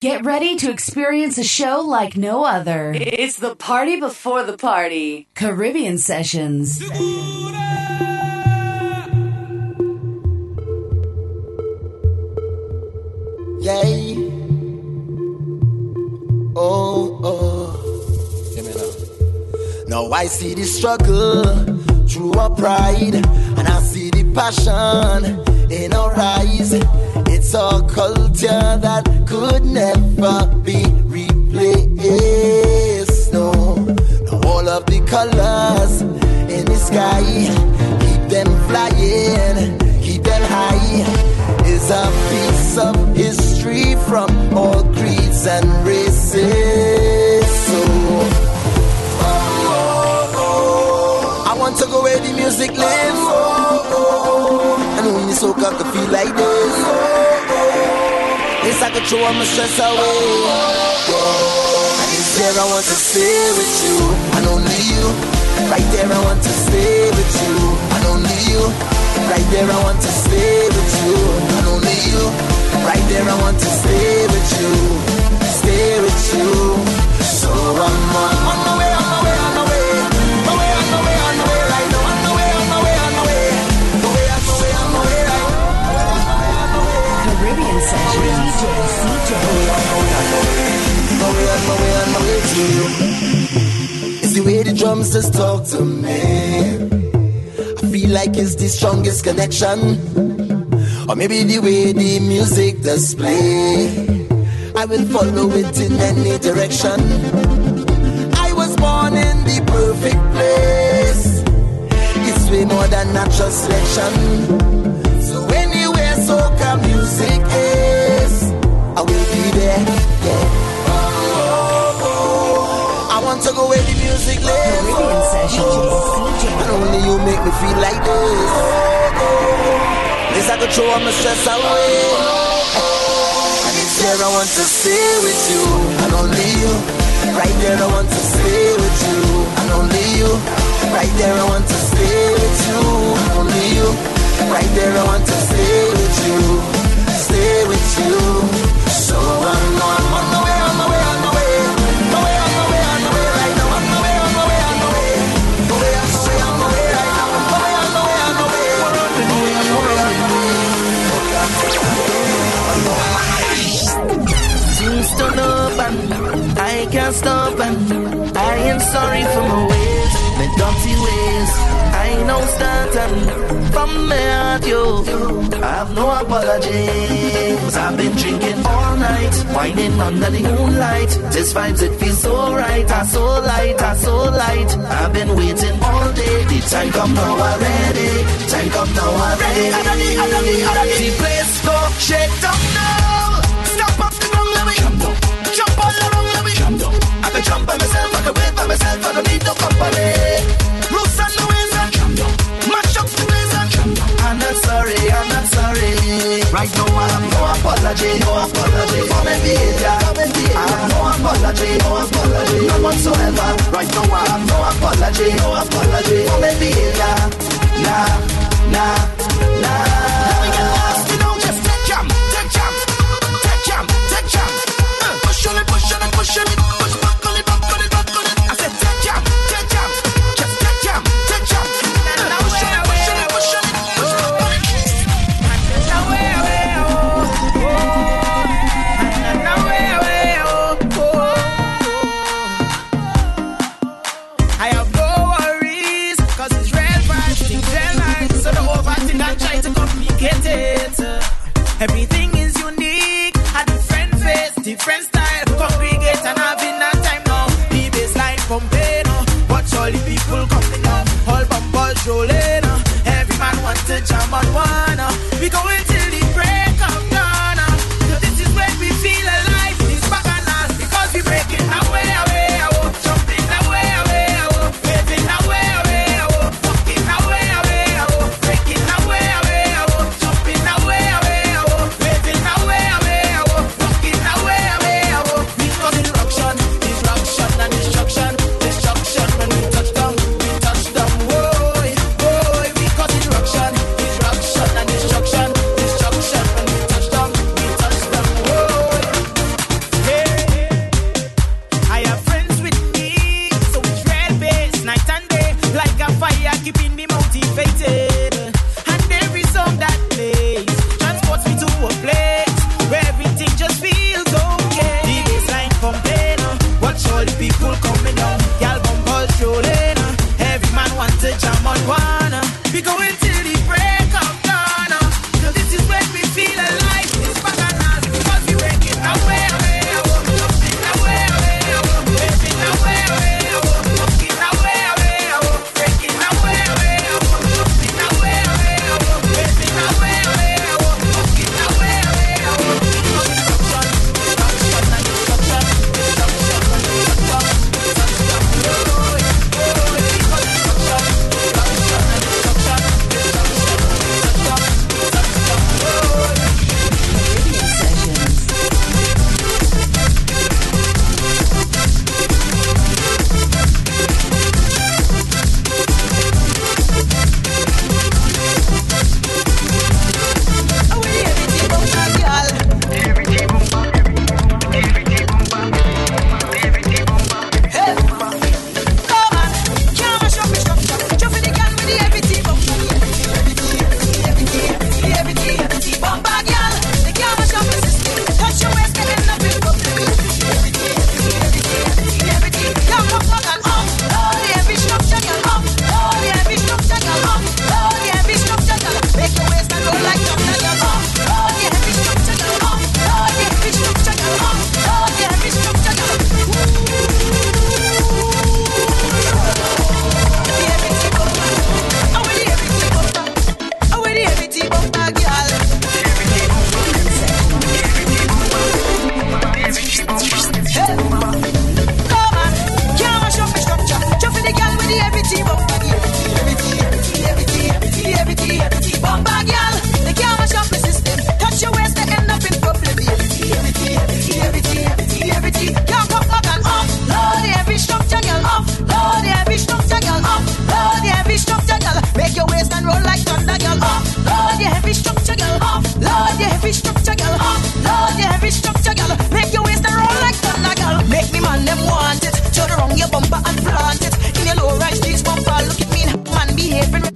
Get ready to experience a show like no other. It's the party before the party. Caribbean Sessions. Yay. Oh, oh. Give me now. Now I see the struggle through our pride, and I see the passion in our eyes. It's a culture that could never be replaced. No, all of the colors in the sky, keep them flying, keep them high. Is a piece of history from all creeds and races. So, oh, oh, oh. I want to go where the music lives. Oh, oh, oh. Oh, oh. And when you soak up the feel like this. Oh, oh. It's like a all my stress away. And it's there I want to stay with you. And only you. Right there I want to stay with you. And only you. Right there I want to stay with you. And only you. Right there I want to stay with you. Stay with you. So I'm on, on on It's the way the drums just talk to me. I feel like it's the strongest connection. Or maybe the way the music does. I will follow it in any direction. I was born in the perfect place. It's way more than natural selection. So anywhere soca music is, I will be there. Yeah. Oh, oh, oh. I want to go where the music lives. DJ And only you make me feel like this. This I could throw all my stress away. And it's there I want to stay with you. And only you. Right there I want to stay with you. And only you. Right there I want to stay with you. And only you. Right there I want to stay with you. Stay with you. Can't stop and I am sorry for my ways, my dirty ways. I know start and from my heart, yo, I have no apologies. I've been drinking all night, whining under the moonlight. This vibes, it feels so right, I so light, I so light. I've been waiting all day, the time come now already, time come now already. The place go shake down me. I can jump by myself, I can wait by myself, I don't need no company. Roots and the ways and. Mash up the ways and. I'm not sorry, I'm not sorry. Right now I have no apology, no apology for my behavior. I have no apology, no apology, none whatsoever. Right now I have no apology, no apology for my behavior. Nah, nah, nah. roll like thunder, girl. Upload your heavy structure, girl. Upload your heavy structure, girl. Upload your heavy structure, girl. Make your waist roll like thunder, girl. Make me man them want it. Turn around your bumper and plant it in your low rise jeans bumper. Look at me, man behaving.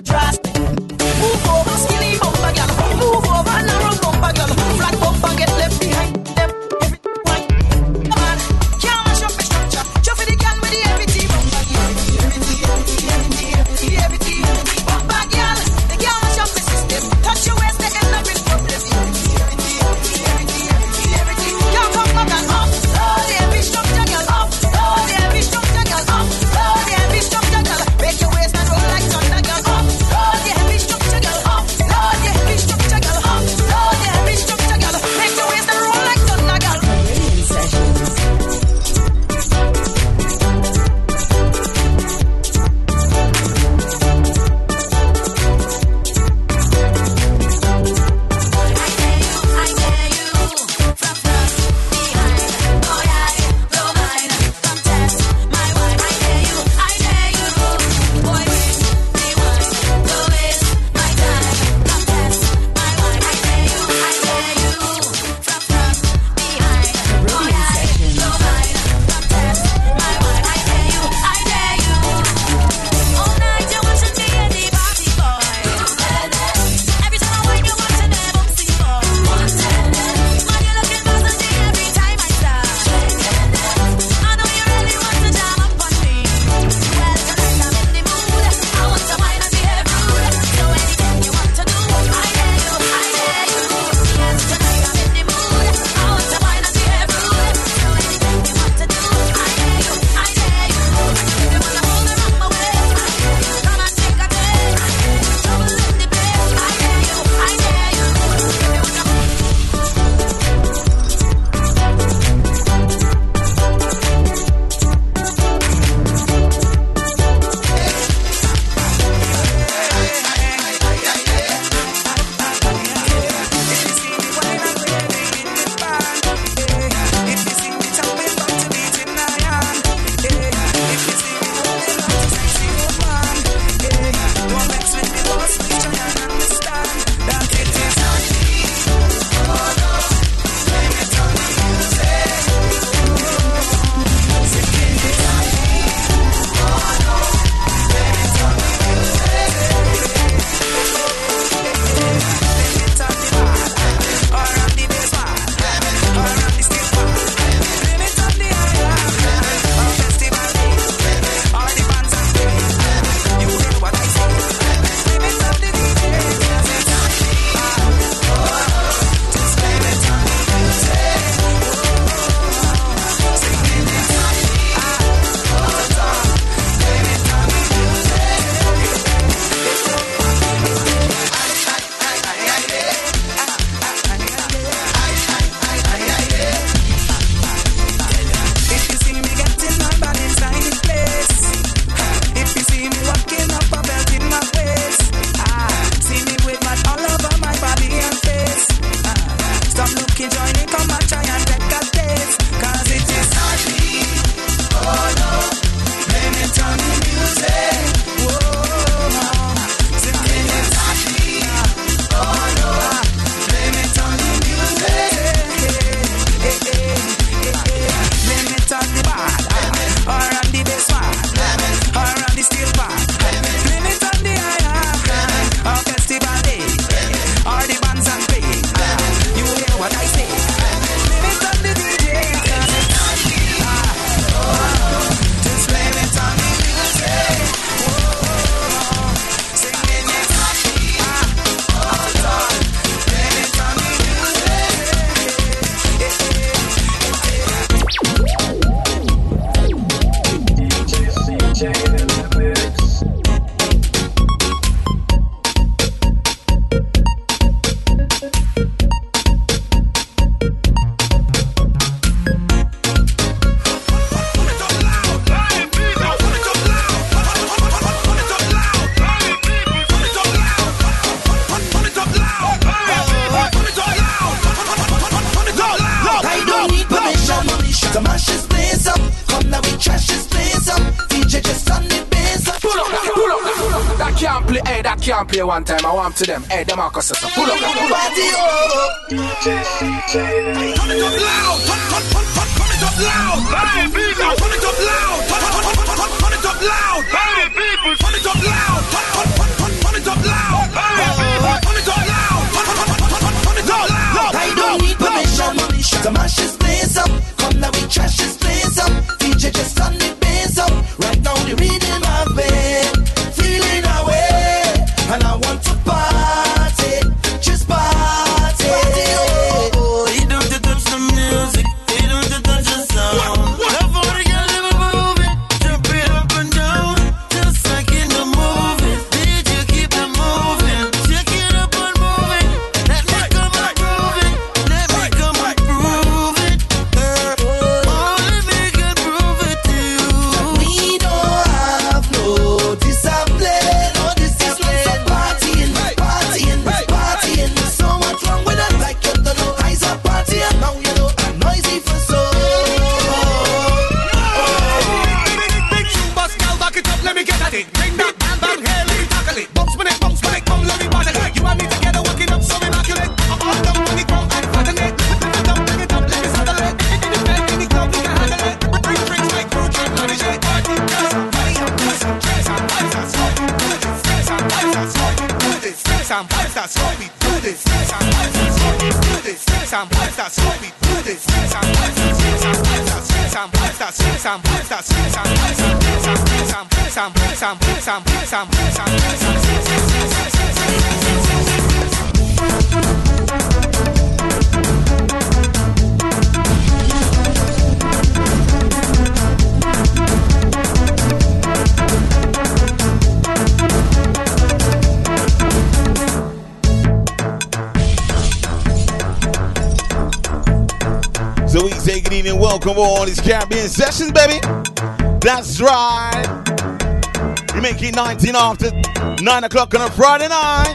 It 19 after 9 o'clock on a Friday night.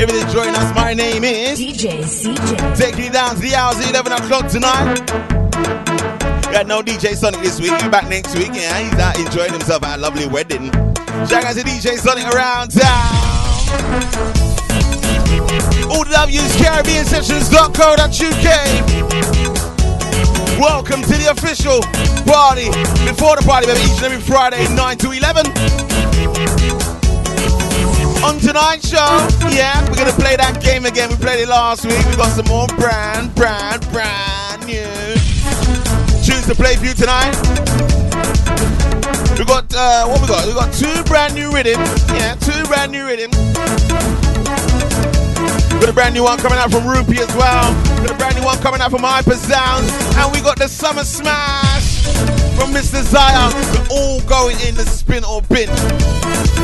If you're enjoying us, my name is DJ CJay. Taking it down to the hours at 11 o'clock tonight. Got no DJ Sonic this week. He's back next week. Yeah, he's out enjoying himself at a lovely wedding. Shout out to DJ Sonic around town. All the love use Caribbean Sessions.co.uk. Welcome to the official party. Before the party, baby, each and every Friday, 9 to 11. On tonight's show, yeah, we're gonna play that game again. We played it last week. We got some more brand, brand, brand new tunes to play for you tonight. We got uh, what we got? We got two brand new rhythms. Yeah, two brand new rhythms. Got a brand new one coming out from Rupee as well. A brand new one coming out from Hypasounds. And we got the Summer Smash from Mr. Zion. We're all going in the spin or bin.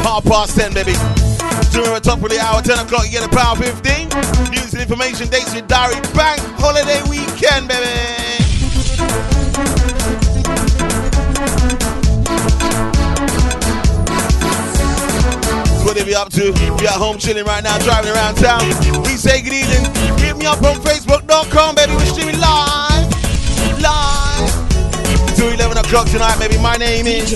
Half past 10, baby. During the top of the hour, 10 o'clock, you get a power 15. News and information, dates with diary, bank holiday weekend, baby. what they be up to. Be at home chilling right now, driving around town. We say good evening. Me up on Facebook.com, baby. We're streaming live. Live. To 11 o'clock tonight, baby. My name is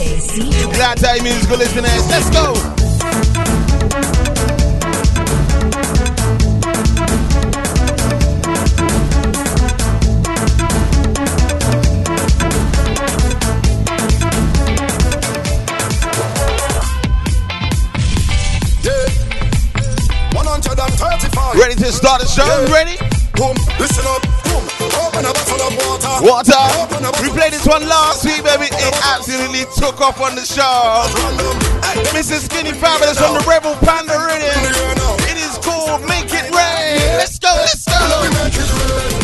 Glad have you musical listeners. Let's go. 135. Ready to start the show? Ready? Boom, listen up. Boom, open a bottle of water. Water. We played this one last week, baby. It absolutely took off on the show. Random. Hey, Mr. Skinny Fabulous from the Rebel Panda Rhythm. It is called Make It Rain. Let's go, let's go. we make it rain.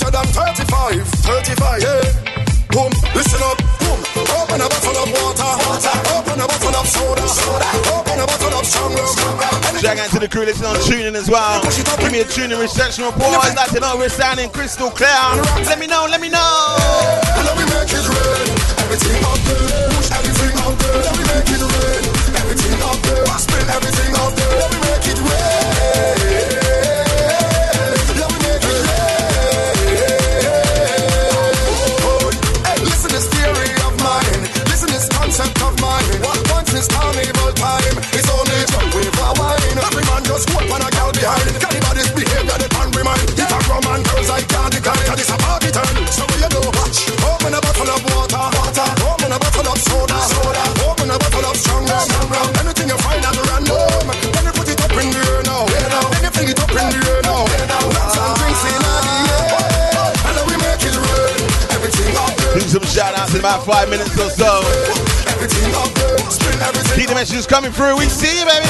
135. 35. Yeah. Boom, listen up. Boom, open a bottle of water. Water. Open a bottle of soda. Soda. Open a bottle of strong rum. Shout out to the crew listening on TuneIn as well. Give me a TuneIn reception report. I'd like to know we're sounding crystal clear. Let me know, let me know. Then we make it. About five minutes or so. Everything up there. Keep the messages coming through. We see you, baby.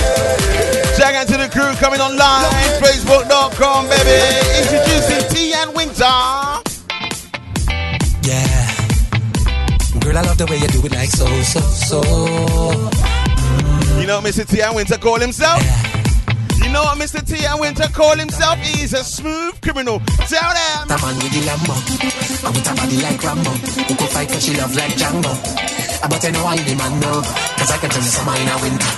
Shout out to the crew coming online. Facebook.com, baby. Introducing T and Winter. Yeah. Girl, I love the way you do it like so, so, so. You know Mr. T and Winter call himself? You know what Mr. T and Winter call himself? He's a smooth criminal. Tell them. The man with the Lambo. And with a body like Rambo. Who go fight cause she love like Django. Uh, But I know I the man know. Cause I can tell you some in a winter.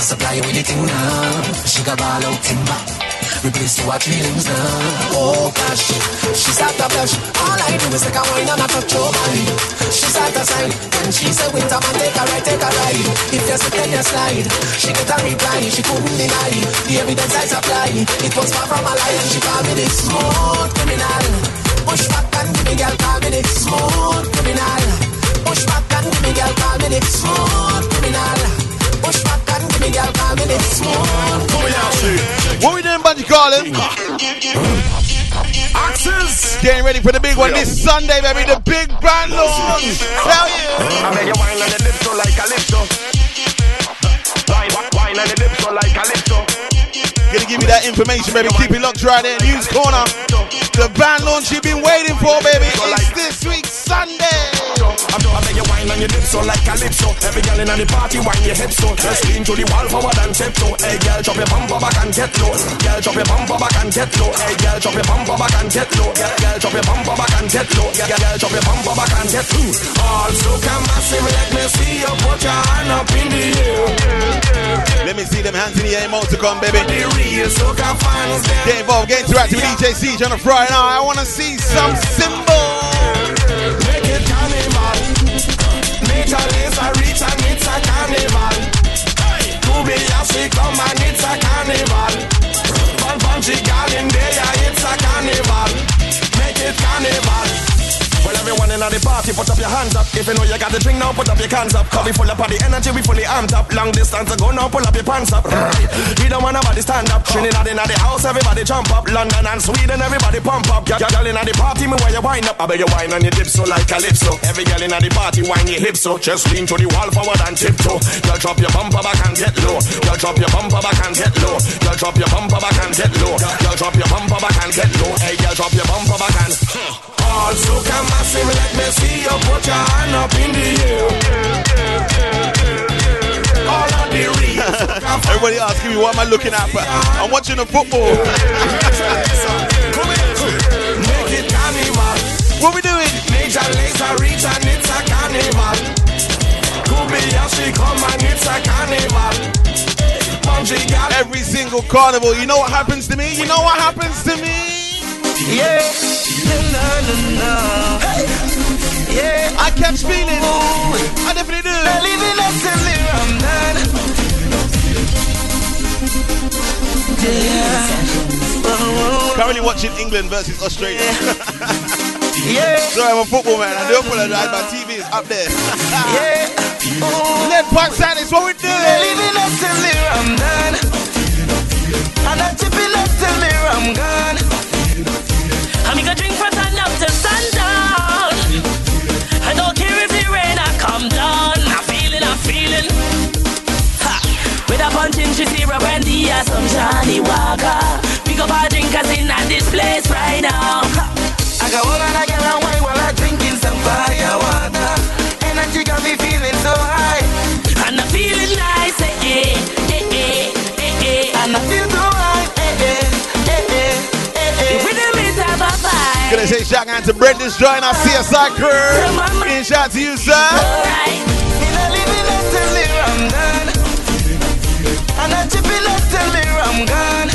Supply you with the thing now. Got ball out timber. Replace you with feelings now. Oh gosh, she's out of blush. All I do is take a wine and I touch your body. She's out of sight. When she say winter man, take a ride, take a ride. If you sit then you slide. She get a reply, she couldn't deny. The evidence I supply. It was far from a lie and she called me the smooth criminal. Push back and give me girl, call me the smooth criminal. Push back and give me girl, call me the smooth criminal. Push back and me girl, call me the smooth. What we doing, Bungy calling? Axes. Getting ready for the big one this Sunday, baby. The big brand launch. Hell yeah. I make you wine on the dip so like calypso. Wine, wine, wine on the dip so like calypso. Gonna give you that information, baby. Keep it locked right there. News corner. The band launch you've been waiting for, baby. It's this week, Sunday. I'm I make you wine on your dip so like calypso. Every girl in the party wine your hips so. Just lean to the wall forward and tiptoe. Hey girl, drop your bumper back and get low. Girl, drop your bumper back and get low. Hey girl, drop your bumper back and get low. Girl, girl, drop your bumper back and get low. Girl, girl, drop your bumper back and get low. All so come massive, let me see you put your hand up in the air. Let me see them hands in the air, more to come, baby. The real soca fans. Get involved, get interactive with DJ Siege on a Friday night. I wanna see some symbols. Major Lazer reach and it's a carnival. To be a come and it's a carnival. Fun girl in there, it's a carnival. Make it carnival. Well, everyone in the party, put up your hands up. If you know you got the drink now, put up your cans up. Cause we full up of the energy, we fully amped up. Long distance to go now, pull up your pants up. We don't want nobody stand up. Trinidad in the house, everybody jump up. London and Sweden, everybody pump up. Girl, girl in the party, me where you wind up. I beg you wine on your dip so like calypso. Every girl in the party, wine your hips so. Just lean to the wall forward and tiptoe. Girl, drop your bumper back and get low. Girl, drop your bumper back and get low. Girl, drop your bumper back and get low. Girl, drop your bumper back and get low. Hey, girl, drop your bumper back and. All soca massive, let me see you put your hand up in the air. All the. Everybody asking me what am I looking at, but I'm watching the football. Make it. What we doing? Major Lazer reach and it's a carnival. Come and it's a carnival. Every single carnival. You know what happens to me? You know what happens to me? Yeah. Na, na, na. Yeah. I catch feeling. I definitely do. Living up till the Ramadan. Yeah. Currently watching England versus Australia. Yeah. Sorry, I'm a football man. I do apologize. My TV is up there. Yeah. Let Park Is what we do. Living up till the Ramadan. And I'm chipping up till Ram gone. I'm gonna drink from sun up to sundown. I don't care if it rain or come down. I'm feeling, I'm feeling. Ha. With a punching syrup and the uh, some Johnnie Walker. Pick up our drinkers in at this place right now. Ha. I got one and I get a wine while I'm drinking some fire water. Energy got me feeling so high. And I'm feeling nice, eh, eh, eh, eh, eh, eh. I shout out to Brenda's join our CSI crew. Big shout to you, sir. And I chip it left till the rum gone.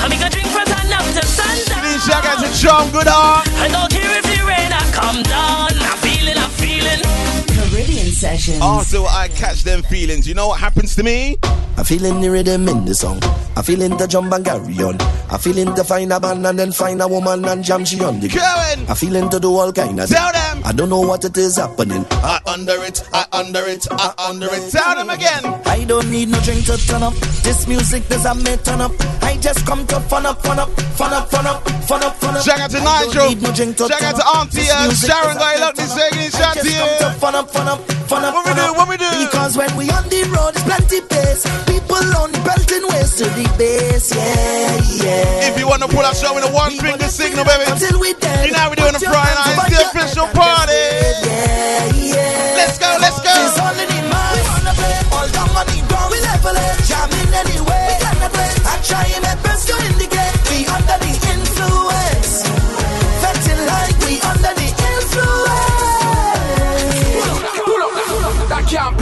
I'm gonna drink from sun up to sundown. Shout out to Goodheart. I don't care if the rain I come down. I'm feeling, I'm feeling. Caribbean Sessions. After I catch them feelings, you know what happens to me? I feeling the rhythm in the song. I feeling the jump and carry on. I feeling to find a band and then find a woman and jam she on the Kevin! I feeling to do all kind of Tell them! I don't know what it is happening. I under it, I under it, I under it. Tell them again. I don't need no drink to turn up. This music does a me turn up. I just come to fun up, fun up, fun up, fun up, fun up, fun up. Shout out to Nigel. no to Shout out to. Auntie uh, Sharon does a Guy me Look turn this up. second. I to you. fun up, fun up, fun up, What we do? What we do? Because when we on the road, it's plenty pace. People on the belting ways to the base, yeah, yeah. If you want to pull up, show me the one finger signal, baby. Until we dead. You know we do on a Friday night. It's the official party. Yeah, yeah. Let's go, let's go. It's all in the man. We wanna play all down on the ground. We level it, jamming anyway. We cannot wait. I try my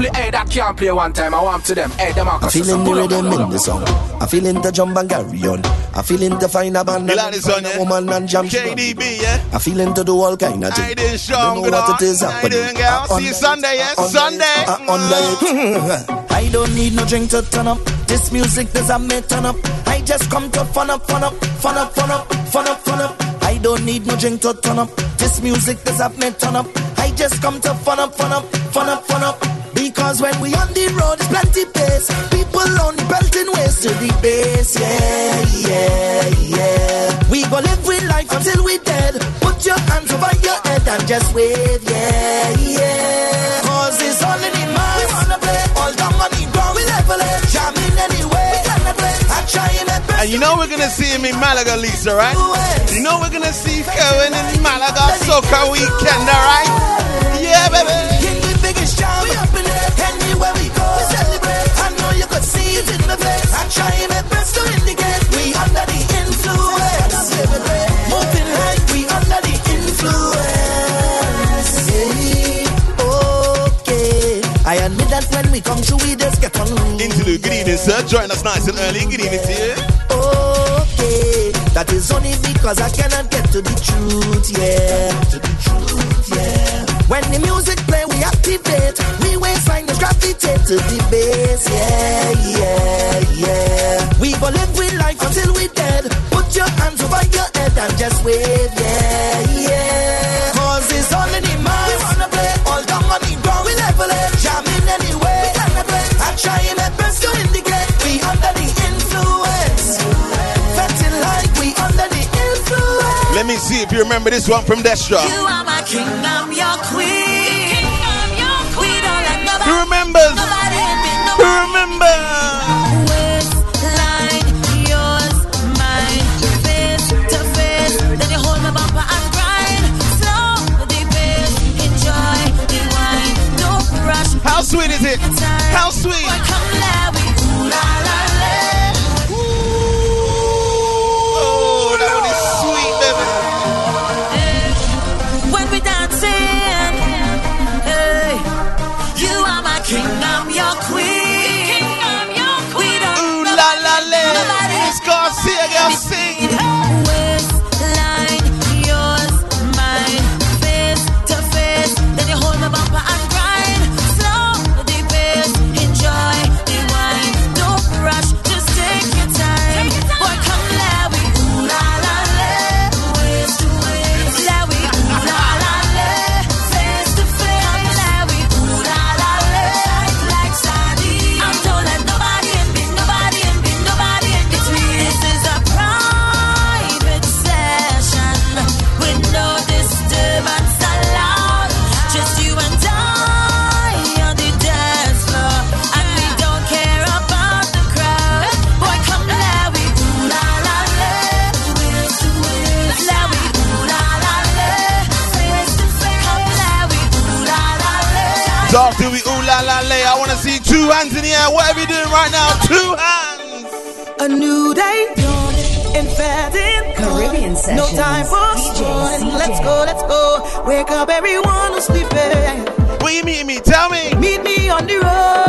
That can't hey, that can't play one time. I want to them, hey, them I feeling the rhythm in the song. I feeling the jump and carry on. I feeling to find a band and like then find a yeah? woman and jam she on the KDB, yeah? I feeling to do all kind of How you things. doing, I Sean? don't know what on. it is How you happening. doing, girl? I See you Sunday, mm. it, yeah? Sunday. I. I don't need no drink to turn up. This music does a me turn up. I just come to fun up, fun up, fun up, fun up, fun up, fun up. I don't need no drink to turn up. This music does a me turn up. I just come to fun up, fun up, fun up, fun up. Because when we on the road, it's plenty pace. People on the belting ways to the base, yeah, yeah, yeah. We go live with life until we dead. Put your hands over your head and just wave, yeah, yeah. Cause it's all in the mind. We wanna play all down on the ground. We level it, jamming anyway. We cannot wait. I try my best. And you know we're gonna see him in Malaga, Lisa, right? You know we're gonna see Cohen in Malaga Soca Weekend, alright? Yeah, baby. Anywhere we go, we celebrate. I know you could see it in the face. I try my best to indicate we under the influence. Moving like we under the influence. Okay. I admit that when we come through, we just get on. Interlude, good evening, sir. Join us nice and early. Good evening to you. Okay, that is only because I cannot get to the truth, yeah. To the truth, yeah. When the music play, we activate. We waistline just gravitate to the bass, yeah, yeah, yeah. We go live with life until we dead. Put your hands over your head and just wave, yeah, yeah. Cause it's all in the mind. We wanna play all down on the ground. We level it, jamming anyway. We cannot wait. I try my best to indicate we under the influence. Fetting like we under the influence. Let me see if you remember this one from Destra. You are my king, I'm your queen. Who remembers? Who remember? Waistline, yours, mine, face to face. Then you hold my bumper and grind. Slow the pace, enjoy the wine. Don't rush. How sweet is it? How sweet? Two hands in the air. Whatever you doing right now, two hands. A new day and fatting. Caribbean No Sessions. time for DJ, sport. CJ. Let's go, let's go. Wake up everyone who's sleeping. Where you meeting me? Tell me. Meet me on the road.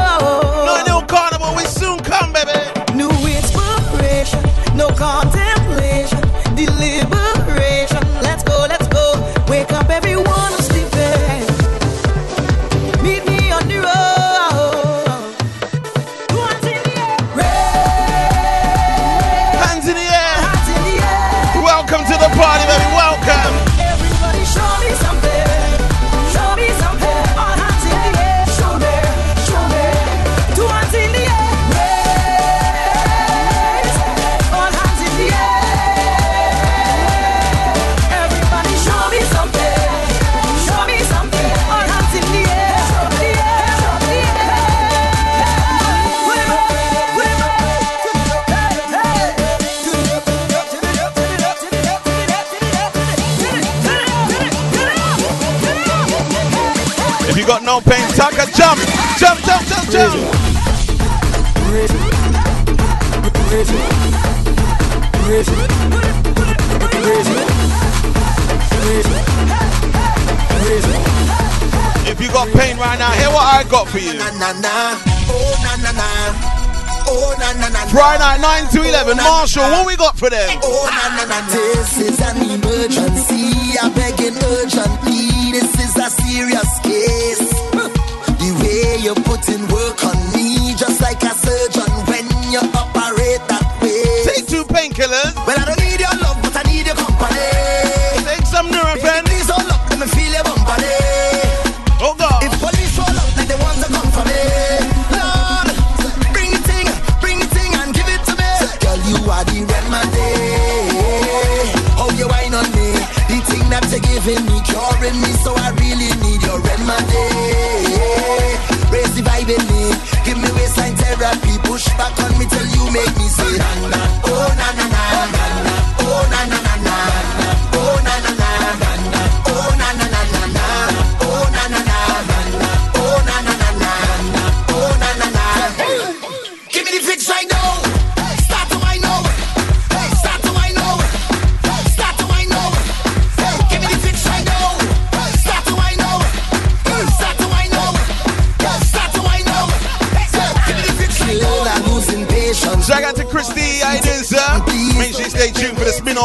If you got pain right now, hear what I got for you. Friday night, 9 to 11. Marshall, what we got for them? Oh this is an emergency. I'm begging urgently.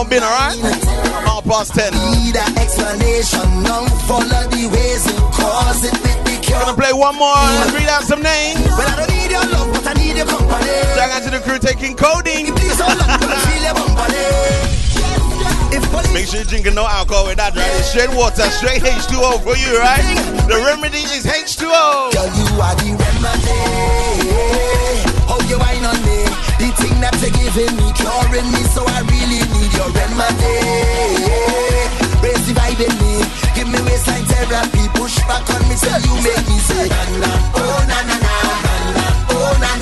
On bin, alright? Half past 10. Need an explanation. Now follow the ways you cause it with the cure. Gonna play one more and read out some names. Well, I don't need your love, but I need your company. Shout out to the crew taking coding. Please hold up, let me feel your company. If police Make sure you're drinking no alcohol with that, right? It's straight water, straight H2O for you, right? The remedy is H2O. Girl, you are the remedy. How you wine on me? The thing that you're giving me, curing me, so I really your remedy. Raise the vibe in me, give me waistline therapy, push back on me till you make me say na na, oh na na na, na na, oh na na,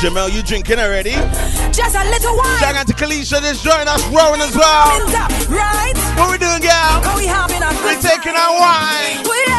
Jamel, you drinking already? just a little wine. Shout out to Kalisha, just joining us, rolling as well. Up, right? What we doing, gal? Are we having a We good taking our wine. We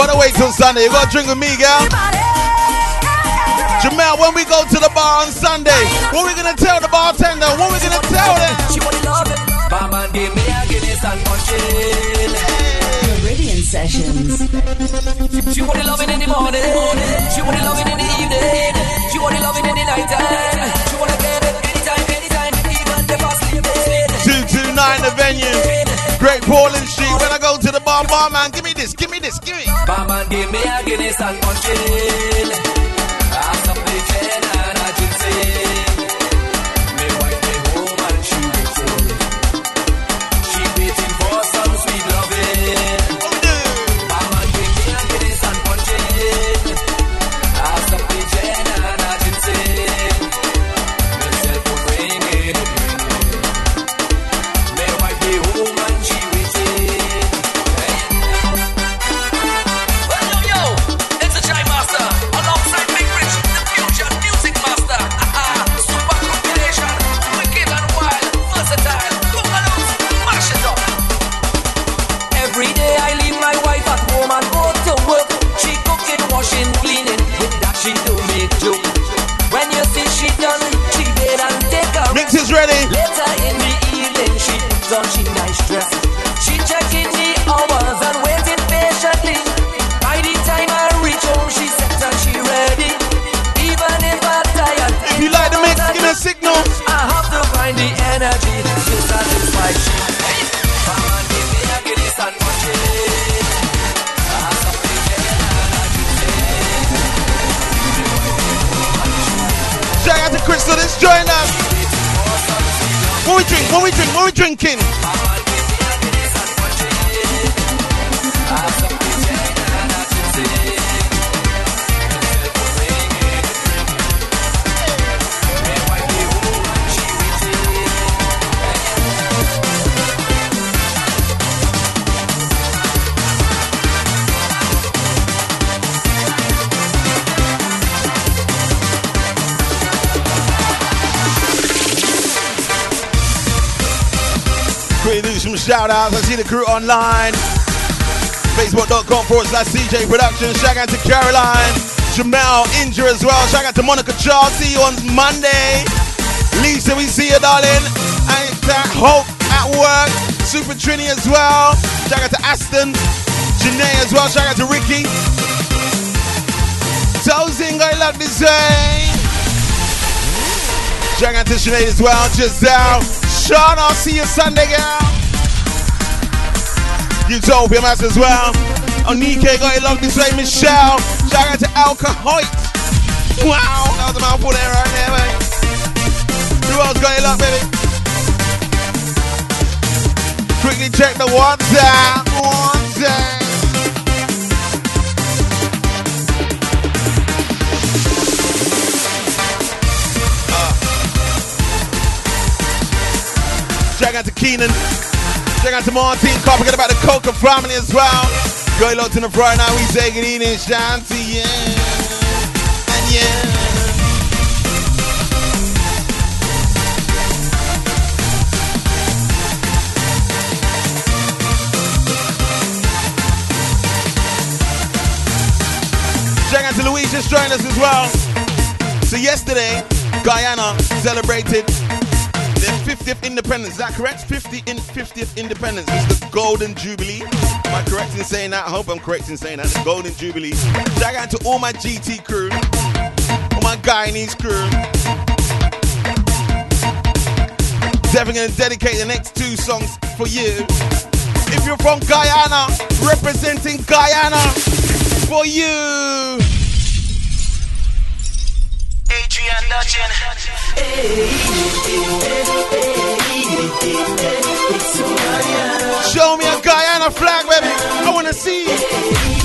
Gotta wait till Sunday. You gotta drink with me, girl. Jamel, when we go to the bar on Sunday, what we gonna tell the bartender? What we gonna tell them? She want love it. Barman give me a Guinness and punching. Caribbean sessions. She want the loving in the morning. She want the loving in the evening. She want the loving in the night time. She want to get it anytime, anytime, even if I sleep 229 the venue. Great Portland Street. When I go bar, barman, give me this, give me this, give me. Barman give me a Guinness and punching. I'm shout outs. I see the crew online. Facebook.com forward slash CJay Productions. Shout out to Caroline, Jamel, Injure as well. Shout out to Monica Charles. See you on Monday. Lisa, we see you, darling. And Hope at work. Super Trini as well. Shout out to Aston. Janae as well. Shout out to Ricky. Tozing, I love this day. Shout out to Sinead as well. Giselle. Sean, I'll see you Sunday, girl. Utopia Mass as well. Onike got it love this way, Michelle. Shout out to Alka Hoyt. Wow, that was a mouthful there right there, mate. Who else got it love, baby? Quickly check the WhatsApp. Uh. WhatsApp. Shout out to Keenan. Shout out to Martin. Can't forget about the Coca family as well. Go locked in the Friday night. We take it easy. Shanty, yeah. And yeah. Shout out to Louise just joined us as well. So yesterday, Guyana celebrated 50th independence. Is that correct? 50 in 50th independence. It's the Golden Jubilee. Am I correct in saying that? I hope I'm correct in saying that. The Golden Jubilee. Shout out to all my GT crew, all my Guyanese crew. Definitely gonna dedicate the next two songs for you. If you're from Guyana, representing Guyana for you. Adrian Dutchin. Show me a Guyana flag, baby. I wanna see.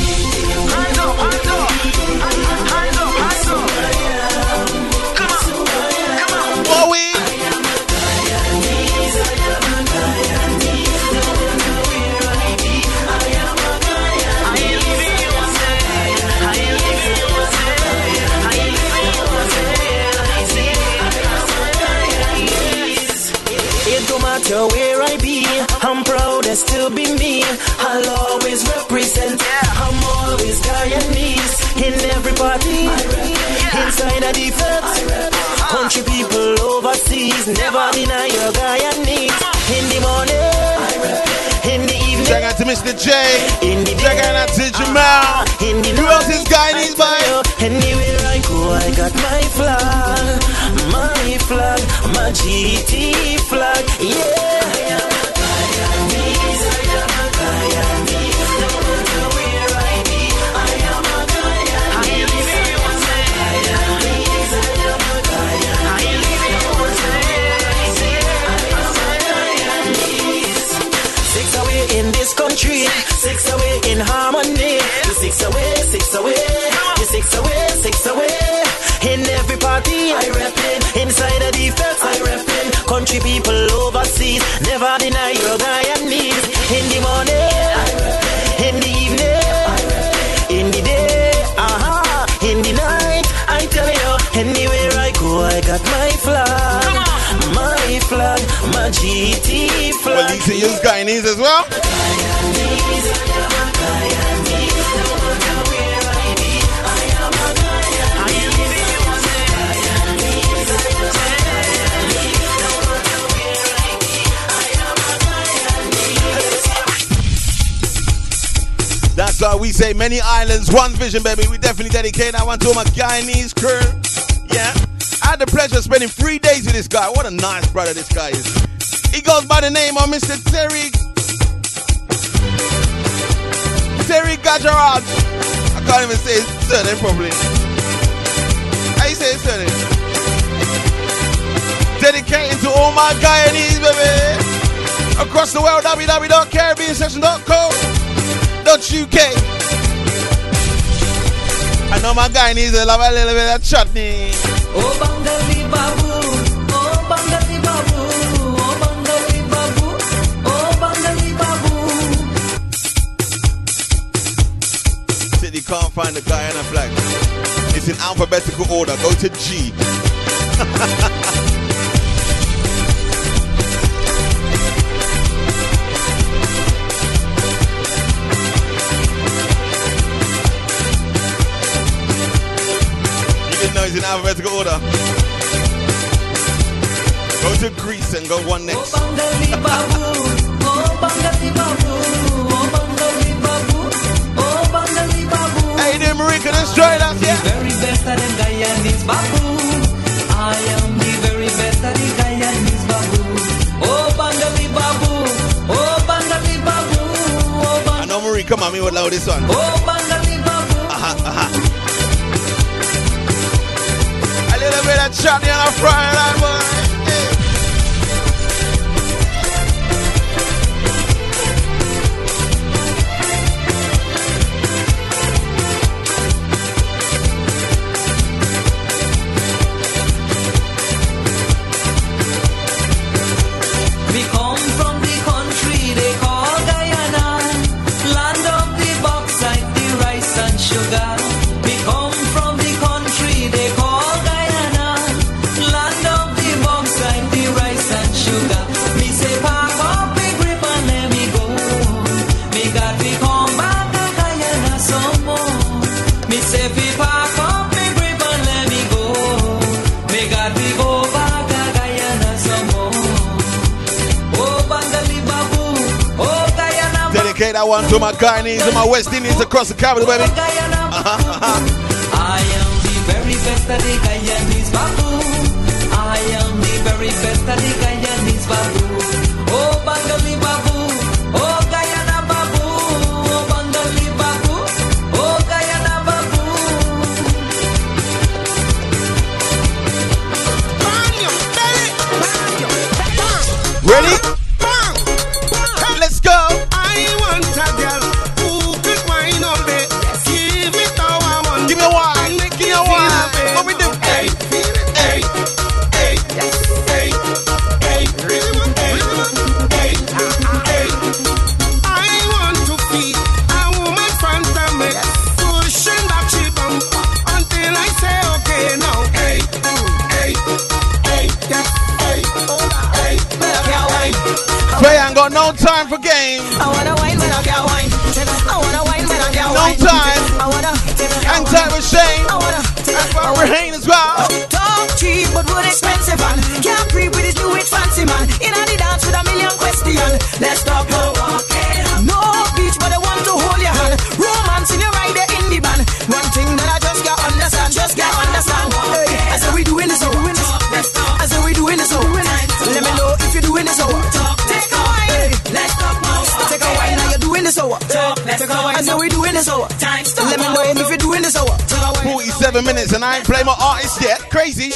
I'm proud as to be me. I'll always represent. represent. I'm always Guyanese in every party. Inside of the fence. Country people overseas, never deny your Guyanese. In the morning, in the evening. Check out to Mr. J. Check out to uh-huh. Jamal. Who else is Guyanese by? Anywhere I go, I got my flag, my flag, my GT every I reppin', inside the defense I reppin'. Country people overseas, never deny your Guyanese. In the morning, in the evening, in the day, uh-huh, in the night. I tell you, anywhere I go, I got my flag, my flag, my GT flag. Well, these are you Guyanese as well? Say many islands, one vision, baby. We definitely dedicate that one to my Guyanese crew. Yeah. I had the pleasure of spending three days with this guy. What a nice brother this guy is. He goes by the name of Mr. Terry. Terry Gajarad. I can't even say his surname properly. How you say his surname? Dedicating to all my Guyanese, baby. Across the world, www.caribbeansession.co.uk. I know my Guyanese love a little bit of chutney. Oh Bangali Babu, oh Bangali Babu, oh Bangali Babu, oh Bangali Babu. Said you can't find the Guyana flag. It's in alphabetical order. Go to G. alphabetical order. Go to Greece and go one next. Babu, Babu, Babu, Babu. Hey, there, Marika, let's join us, yeah. The very best of them Guyanese Babu. I am the very best of the Guyanese Babu. Oh Bangali Babu, oh Bangali Babu, oh Bangali I know Marika, mommy would love this one. Oh chutney on a Friday night, one to my Guyanese and my West Indians across the capital, baby. I am the very best of the Guyanese Babu. I am the very best of the Guyanese Babu. 47 minutes and I ain't played my artist yet. Crazy.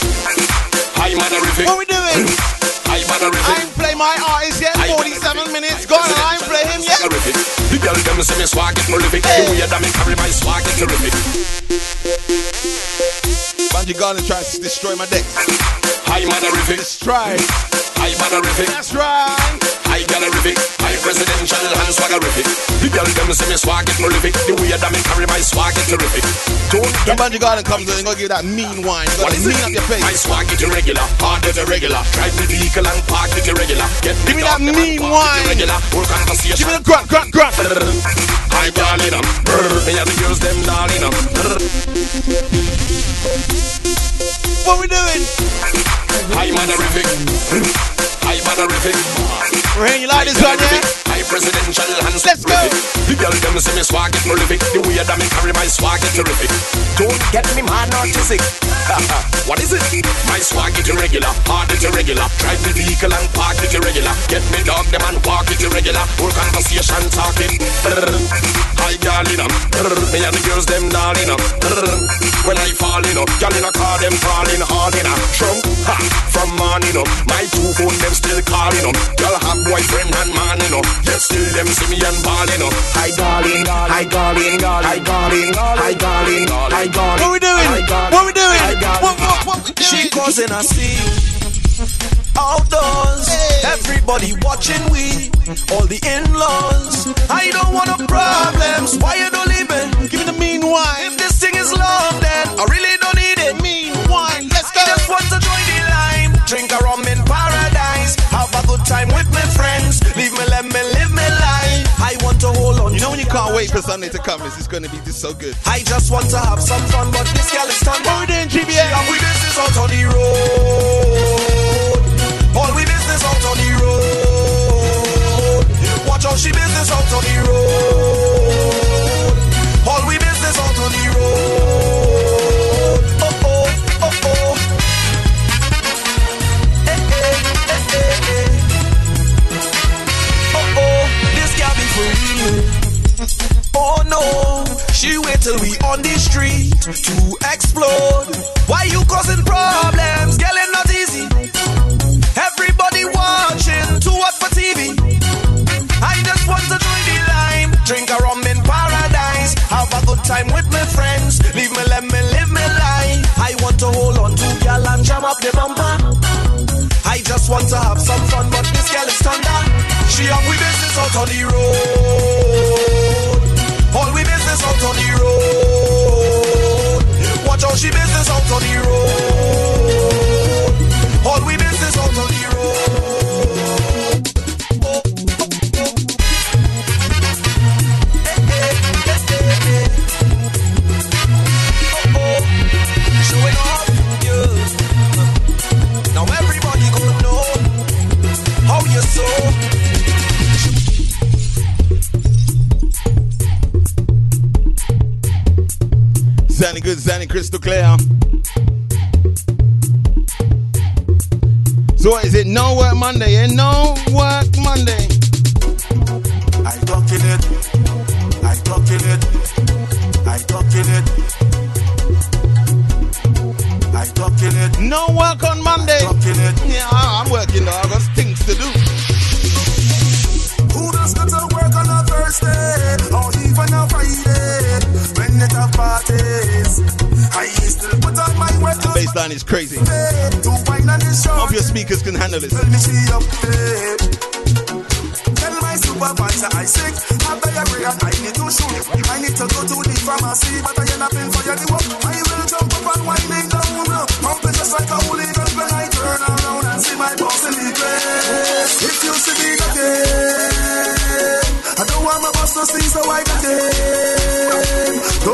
Honorific. What we doing? I'm I ain't play my artist yet. 47 minutes gone and I ain't play him yet. The girl them say me swag it prolific. The way that me carry my swag it terrific. Bunji Garlin tries to destroy my deck. I'm honorific. Destroy. I'm honorific. That's right. I gallerific, I presidential and swaggerific. The girl them say me swag it prolific. The way that me carry my swag it terrific. Don't When Bunji Garlin comes in, they're gonna give that mean wine. You gotta mean it? up your face. My swag it irregular, hard it irregular. Drive the vehicle and park it irregular. Get Give me that mean and wine. Irregular. Work on conversation. Give me the grunt, grunt, grunt. I darling them. Me and the girls them darling them. What we doing? I'm honorific. I'm honorific. Rain, you like this one, yeah? Presidential and Let's go. The girl them say me swag it prolific. The way that me carry my swag it terrific. Don't get me mad or narcissistic. what is it? My swag it irregular, hard it irregular. Drive the vehicle and park it irregular. Get me dog them and walk it irregular. Work conversation talking. I darling them. Me and the girls them darling them. When I fall in up, girl in a car them falling hard in a trunk. Ha, from morning up, my two phone them still calling up. Girl have boyfriend and man know. Yet still them see me and balling up. Hi darling, hi darling, hi darling, hi darling, hi darling. What we doing? What we doing? What, what, what we doing? She causing a scene outdoors. Everybody watching we, all the in-laws. I don't want no problems. Why you don't leave it? Give me the mean wine. If this thing is love, then I really don't need it. Mean wine. Let's go. I just want to join line, drink a rum in paradise, have a good time with my friends. Leave me, let me live my life. I want to hold on. You know when you can't wait for Sunday to come, it's just gonna be just so good. I just want to have some fun, but this girl is done. What doing, She GBA? have we business out on the road. All we business out on the road. Watch out, she business out on the road. All we business out on the road. Oh no, she wait till we on the street to explode. Why you causing problems? Girl, it's not easy. Everybody watching, too hot for TV. I just want to join the line, drink a rum in paradise, have a good time with my friends. Leave me, let me live my life. I want to hold on to girl and jam up the bumper. I just want to have some fun, She have we business out on the road. All we business out on the road. Watch out, she business out on the road. Zanny good, Zanny crystal clear. So what is it? No work Monday, eh? No work Monday. I talking it. I talking it. I talking it. I talking it. No work on Monday. Yeah, I'm working though. I got things to do. Who does go to work on a Thursday or even a Friday when it have parties? I still put on my work The baseline is crazy. to wine and the show. Hope your speakers can handle this. Tell me she up there. Tell my supervisor I sick. I diarrhea. I need to shoot. I need to go to the pharmacy, but I end up in fire the work. I will jump up and winding down. Pumping just like a hooligan when I turn around and see my boss in the place. If you see me again, I don't want my boss to see, so I again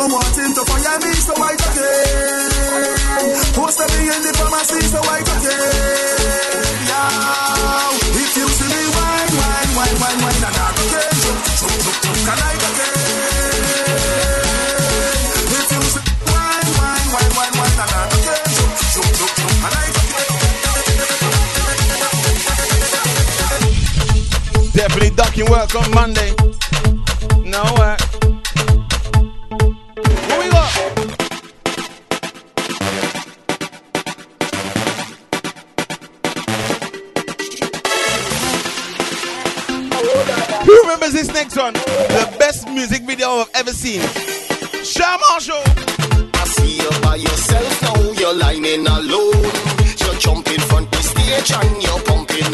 don't to fire me, so I got him. Who's the in the pharmacy, so I got him. Yeah. If you see me wine, wine, wine, wine, wine, and I. So, so, so, can I? If you see wine, wine, wine, wine, wine, Definitely ducking work on Monday. No work. is this next one? The best music video I've ever seen. Shaman Show. I see you by yourself now, you're alone. You're jumping front the stage and you're pumping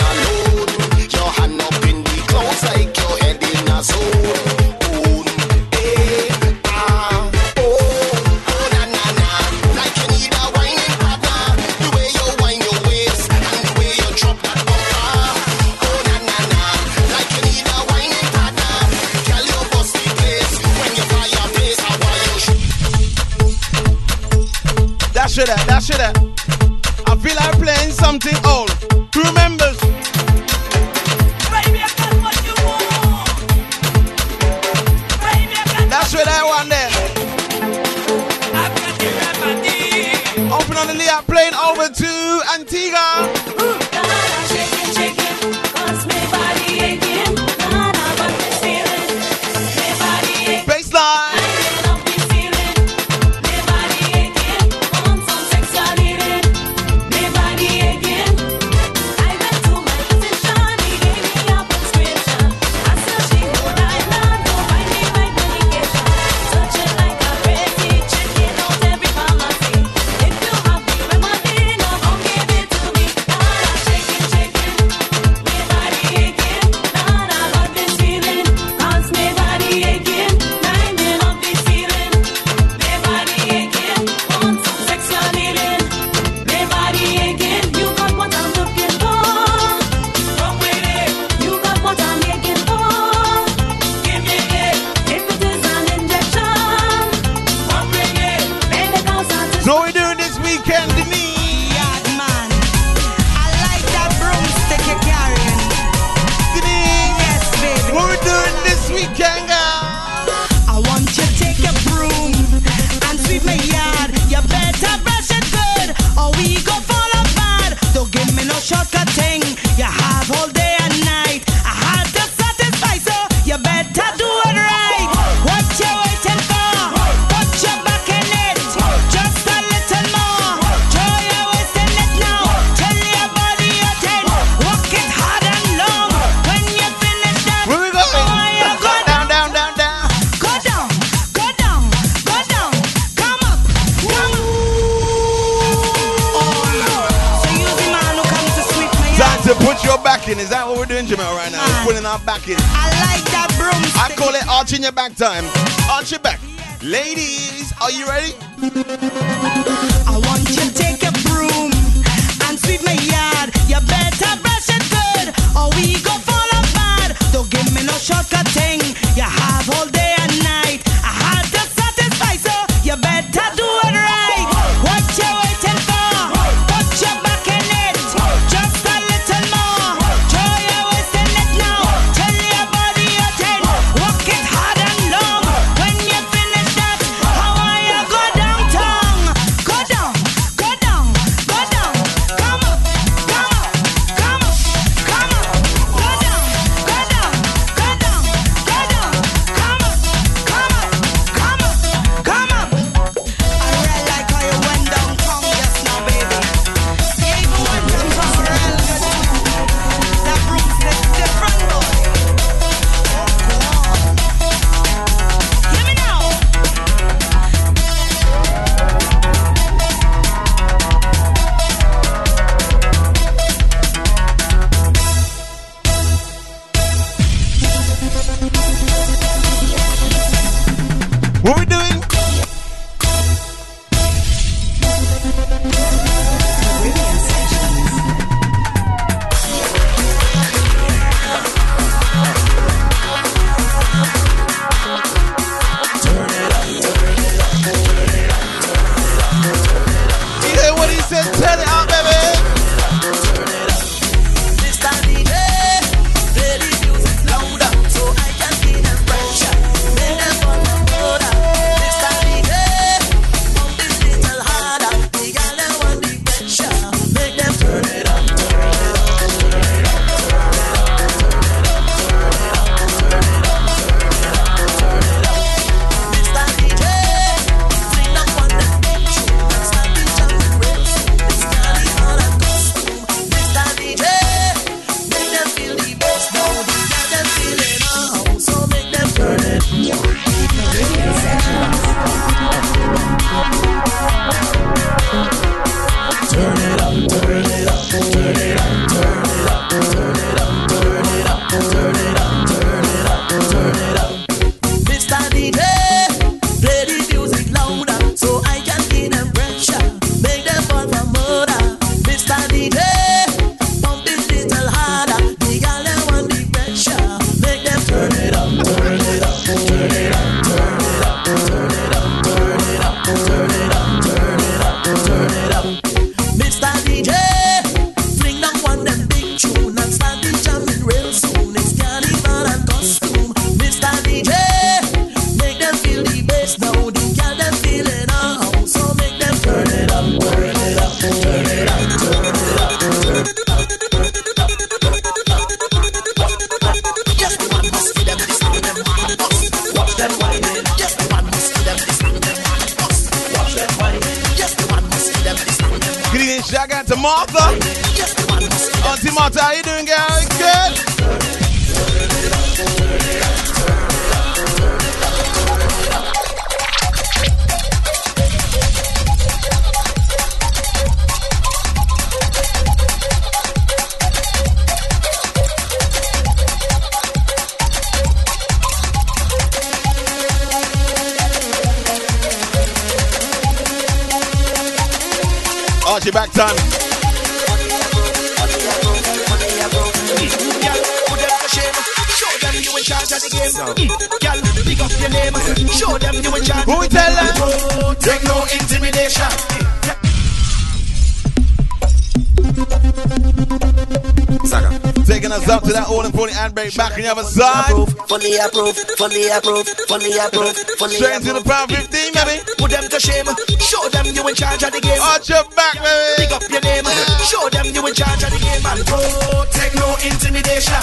Can have a side? Fully approve, fully approve, fully approve, fully approve. Straight to the prime 15, baby. Put them to shame. Show them you in charge of the game. Arch your back, baby. Pick up your name. Show them you in charge of the game. And go, take no intimidation.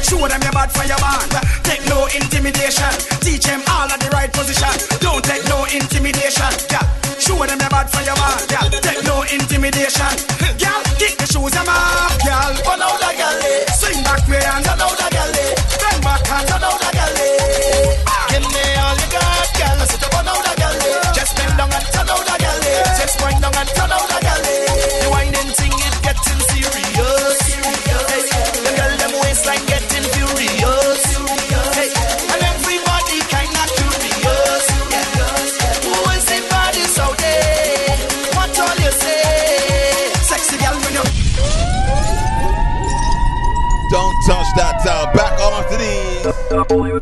Show them your bad for your man. Take no intimidation. Teach them all at the right position. Don't take no intimidation. Yeah. Show them your bad for your man. Yeah. Take no intimidation. Girl, kick the shoes, them man. Girl, on out the galley. Swing back way and on out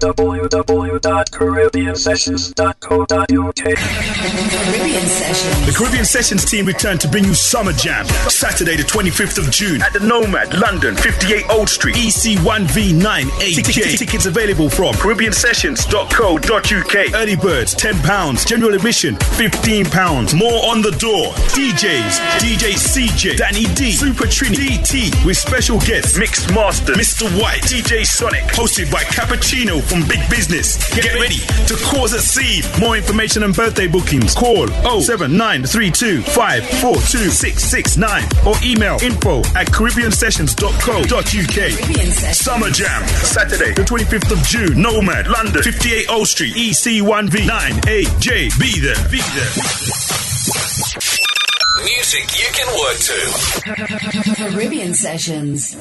www.caribbeansessions.com the Caribbean Sessions team return to bring you Summer Jam, Saturday the 25th of June at the Nomad, London, 58 Old Street, EC1V9AJ. Tickets available from caribbeansessions.co.uk. Early birds, £10. General admission, £15. More on the door. DJs, DJ CJay, Danny D, Super Trini, DT, with special guests, Mixed Master, Mr. White, DJ Sonic, hosted by Cappuccino from Big Business. Get ready to cause a scene more information and birthday bookings, call 07932542669 or email info at caribbeansessions.co.uk. Summer Jam, Saturday, the 25th of June, Nomad, London, 58 O Street, EC1V9AJ. Be there, be there. Music you can work to. Caribbean Sessions.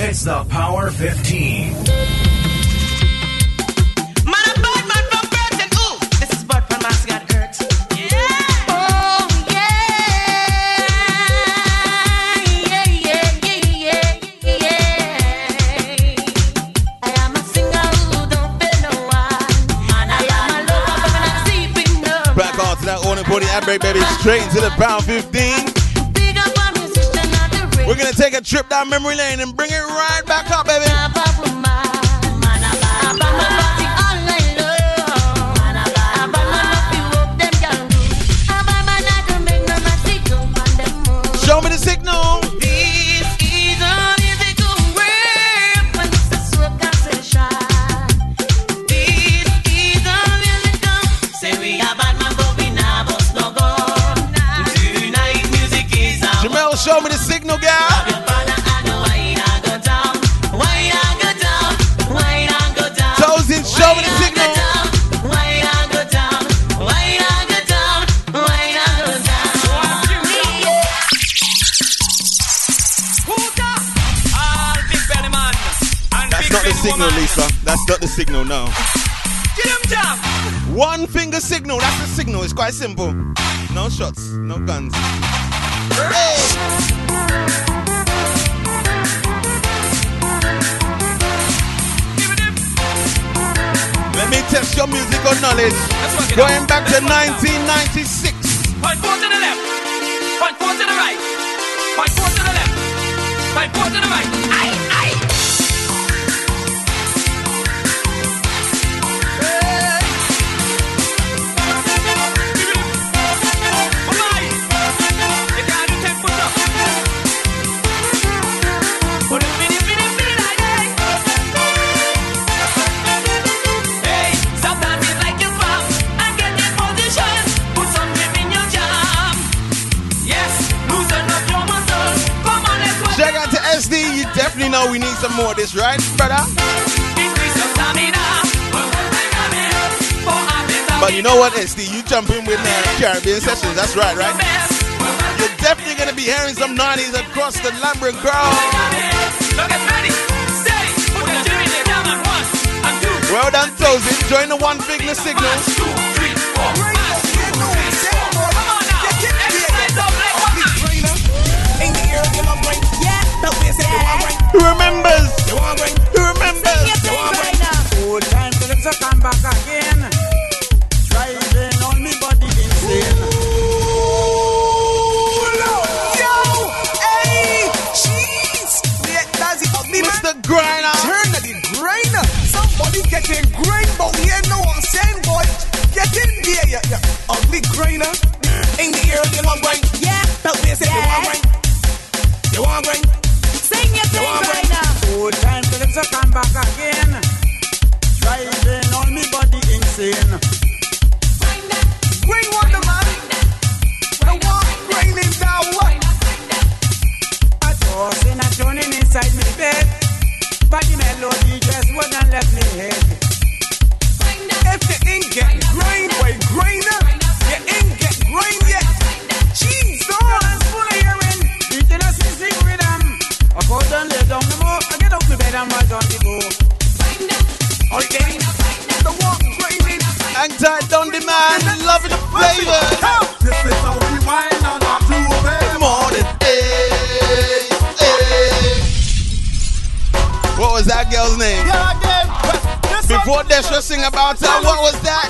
It's the Power 15. ad break, baby, straight into the pound 15. We're gonna take a trip down memory lane and bring it right back up, baby. Signal, Lisa. That's not the signal, no. One finger signal, that's the signal. It's quite simple. No shots, no guns. Let me test your musical knowledge. Going back to 1996. Definitely know we need some more of this, right, brother? But you know what, SD? You jump in with uh, Caribbean Sessions. That's right, right? You're definitely to be hearing some 90s across the Lambert crowd. Well done, Tosin. Join the one finger signal. Who remembers? Who remembers? Old time till it's a come back again. Driving on me body insane. Yo, hey, jeez. Yeah, does it up me, man? Mr. Grinder. Turn to the grinder. Somebody's getting grind, but we ain't no one saying, boy. Get in there, yeah, yeah. Ugly grinder. Before Desha about. Her, what was that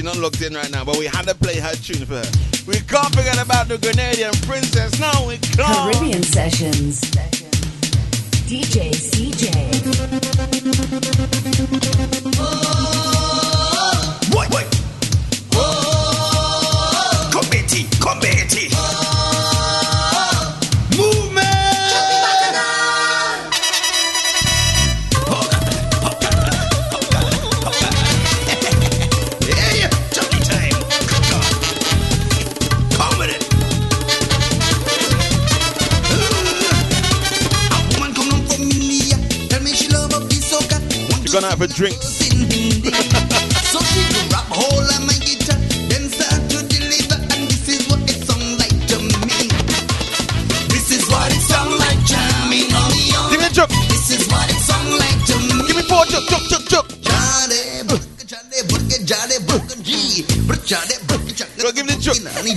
She's not locked in right now, but we had to play her tune for her. We can't forget about the Grenadian princess. No, we can't. Caribbean Sessions. DJ CJay.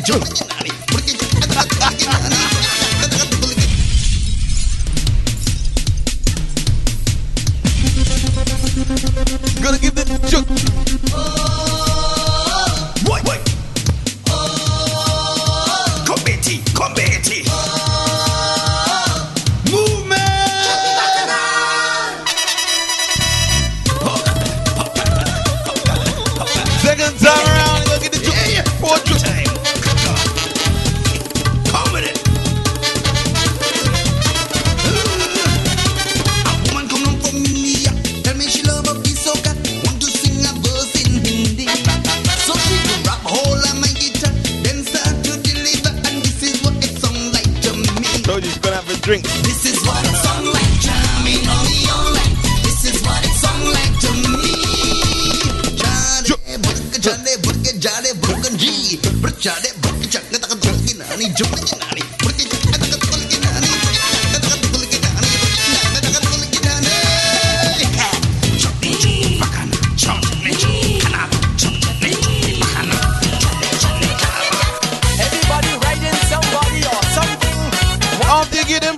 June.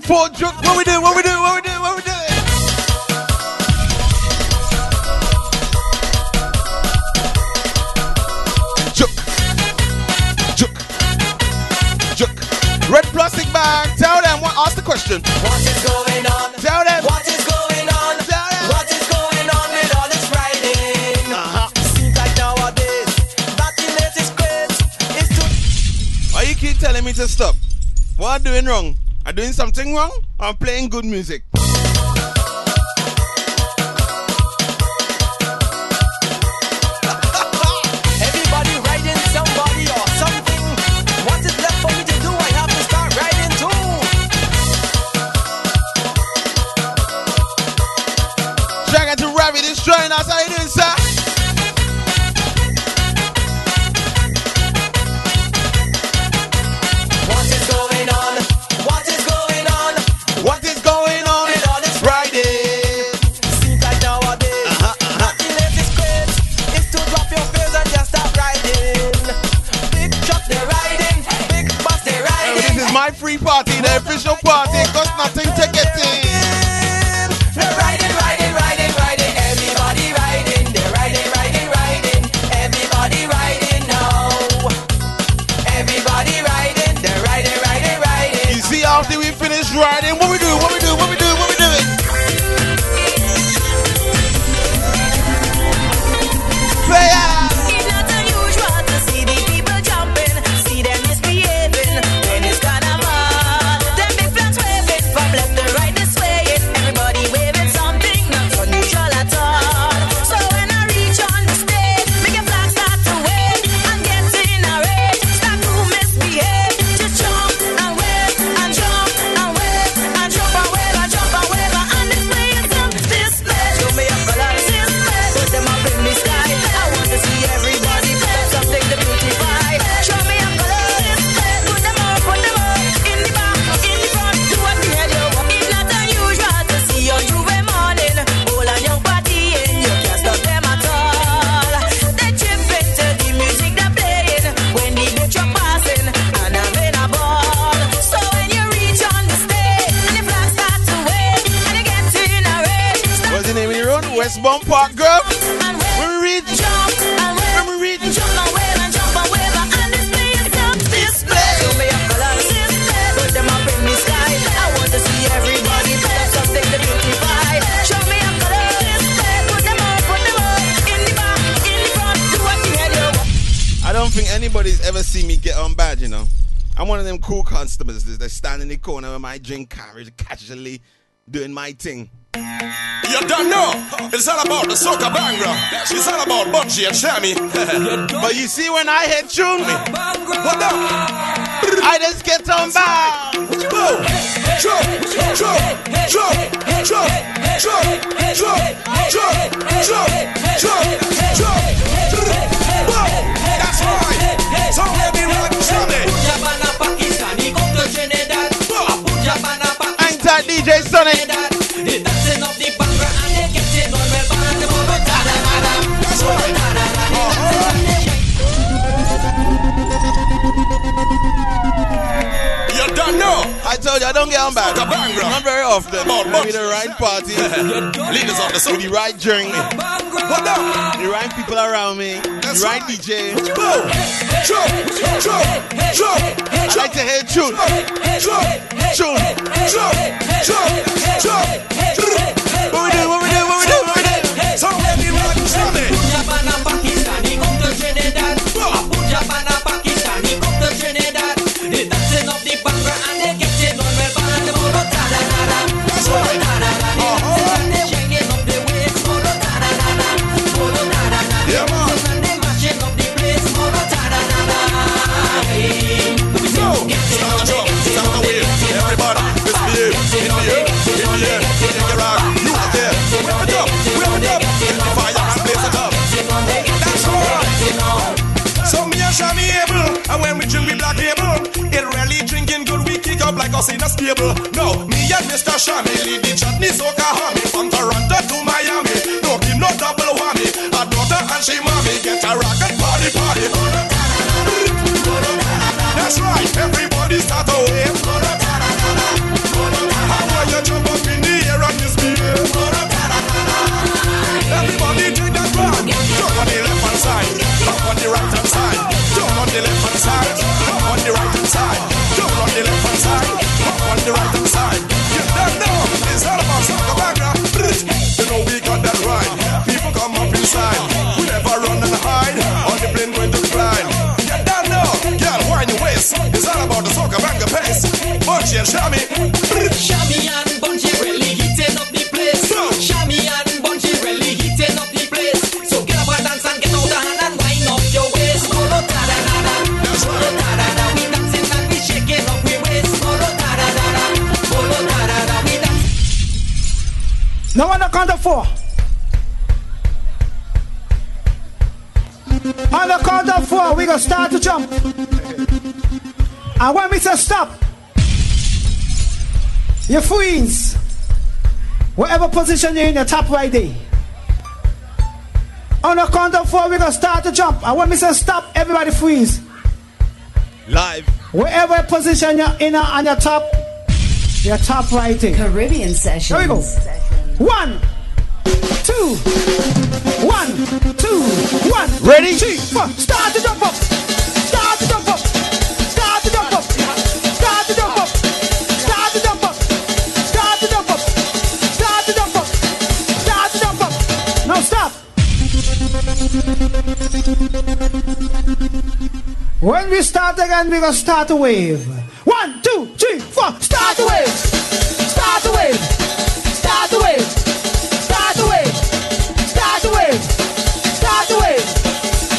Poor drunk. What we do? What we do? What we do? What we do? Juk, juk, juk. Red plastic bag. Tell them. What? Ask the question. What is going on? Tell them. What is going on? Tell them. What is going on all. Seems like nowadays. Why you keep telling me to stop? What are you doing wrong? doing something wrong or playing good music. Drink carriage, casually doing my thing. You don't know. It's all about the soca bhangra. It's all about Bunji and Shammy. but you see, when I hit tune me, what up? I just get on bad. Boom. Jump, jump, jump, jump, jump, jump, jump, jump, jump, DJ Sonny. You don't know. I told you I don't get on bad. Not very often. About Maybe the right party, Leaders of the with the right drink, What up? the right people around me, That's the right right. DJ. Boom. Jump, jump, jump, I like to hear tune. jump, Tune. jump, jump, jump. What we do? What we do? What we do? What we do? So let me rock Shammy. In a stable. No, me and Mr. Shammy lead the chutney soca homie from Toronto to Miami. No give no double whammy. A daughter and she mommy get a rocket party party. That's right, everybody start a wave. How you jump up in the air and. Everybody take. Jump on the left hand side, jump on the right hand side, jump on the left hand side, Bunji and Shammy. Shammy and Bunji really heating up the place. Shammy and Bunji really heating up the place. So get up and dance and get out the hand and wind up your waist. Molo da da da da. Molo da da da. We dancing and we shaking up we waist. Molo da da da da. Molo da da da. We dance. Now on the count of four. On the count of four, we gonna start to jump. And when we say stop, you freeze. Whatever position you're in, your top right there. On the count of four, we're gonna start to jump. I want we to stop, everybody freeze. Live. Wherever position you're in on your top, your top right there. Caribbean session. Here we go. One, two, one, two, one. Ready? Three, four. Start to jump up. When we start again, we're gonna start a wave. One, two, three, four, start a wave! Start a wave! Start a wave! Start a wave! Start a wave! Start a wave!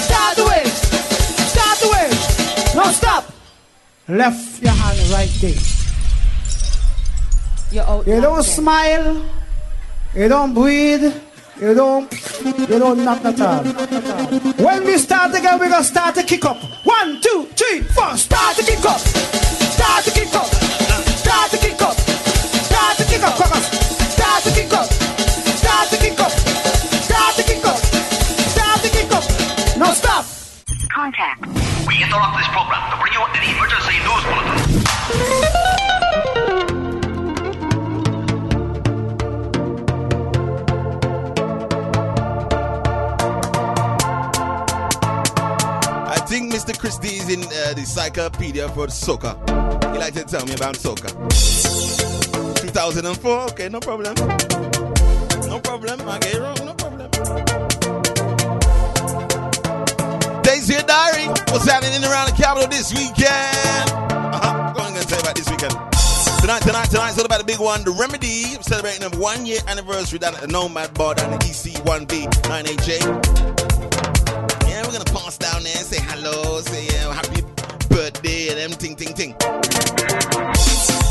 Start a wave! Start wave! Now stop! Left your hand right there. You're you don't smile, you don't breathe, you don't, you don't knock at all. We start again, we're gonna start to kick up. One, two, three, four. Start to kick up. Start to kick up. Start to kick up. Start to kick up. Caucus. Start to kick up. Start to kick up. Start to kick up. Start to kick up. No stop. Contact. We interrupt this program to bring you an emergency news bulletin. Think Mr. Is in uh, the encyclopedia for Soccer. He like to tell me about soccer. 2004, okay, no problem. No problem, I get it wrong, no problem. Day Dear Diary, what's happening around the capital this weekend? Uh-huh. Go on, I'm going to tell you about this weekend. Tonight, tonight, tonight's all about the big one, The Remedy, celebrating a one year anniversary down at the Nomad Bar down at EC1B 9AJ. We're gonna pass down there and say hello, say yeah, happy birthday, and them ting ting ting.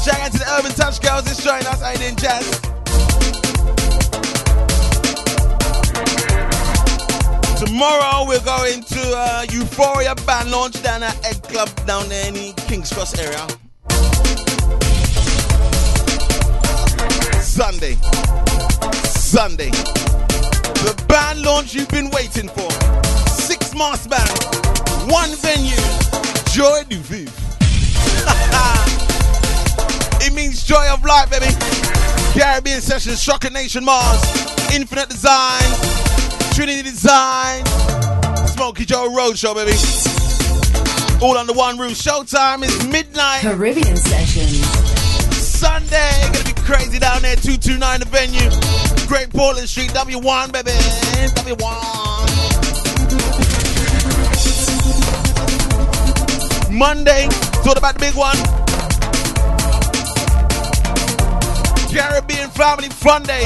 Shout out to the Urban Touch Girls that's joining us, I didn't jazz. Tomorrow we're going to uh, Euphoria band launch down at Ed Club down there in the King's Cross area. Sunday. Sunday. The band launch you've been waiting for. Mass band. One venue. Joy du Vivre. it means joy of life, baby. Caribbean Sessions, Shocker Nation Mars, Infinite Design, Trinity Design, Smokey Joe Roadshow, baby. All under one roof. Showtime is midnight. Caribbean Sessions. Sunday, gonna be crazy down there. 229 the venue. Great Portland Street, W1, baby. W1. Monday, all about the big one. Caribbean Family Fun Day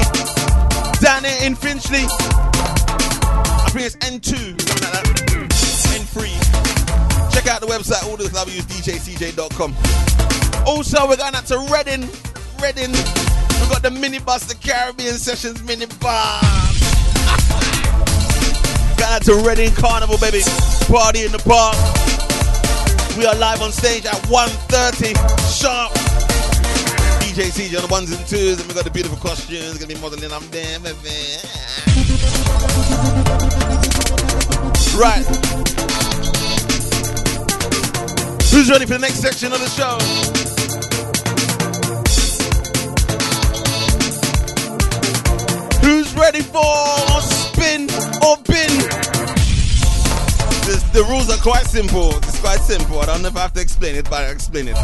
down there in Finchley. I think it's N2, something like that. N3. Check out the website, all the W's, DJCJ.com. Also, we're going out to Reading. Reading. We've got the minibus, the Caribbean Sessions minibus. out to Reading Carnival, baby. Party in the park. We are live on stage at 1.30 sharp. DJ CJay on the ones and twos, and we got the beautiful costumes. Gonna be modeling. I'm there, baby. Right. Who's ready for the next section of the show? Who's ready for spin or bin? The, rules are quite simple. It's quite simple. I don't know if I have to explain it, but I'll explain it.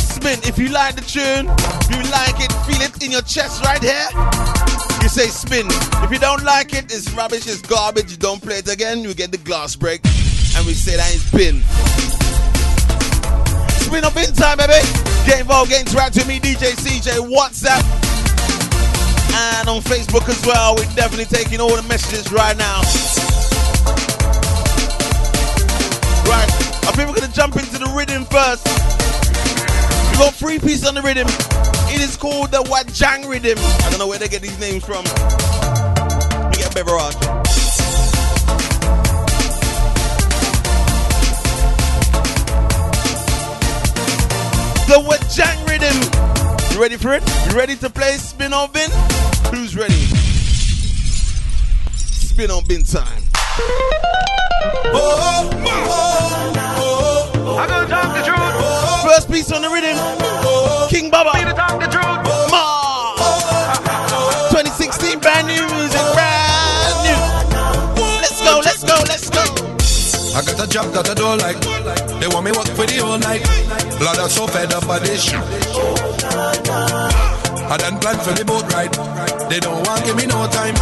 Spin. If you like the tune, you like it, feel it in your chest right here. You say spin. If you don't like it, it's rubbish, it's garbage, you don't play it again, you get the glass break. And we say that is bin. Spin up in time, baby. Get involved, get interact with me, DJ CJay, WhatsApp. And on Facebook as well. We're definitely taking all the messages right now. I think we're gonna jump into the rhythm first. We got three pieces on the rhythm. It is called the Wahjang rhythm. I don't know where they get these names from. We get Beverage. The Wahjang rhythm. You ready for it? You ready to play spin on bin? Who's ready? Spin on bin time. I gonna talk the truth. First piece on the rhythm. King Bubba. Me to talk the truth. Ma. 2016 brand new music, brand new. Let's go, let's go, let's go. I got a job that I don't like. They want me work for the whole night. Blood, I'm so fed up by this shit. I done planned for the boat ride. They don't want give me no time.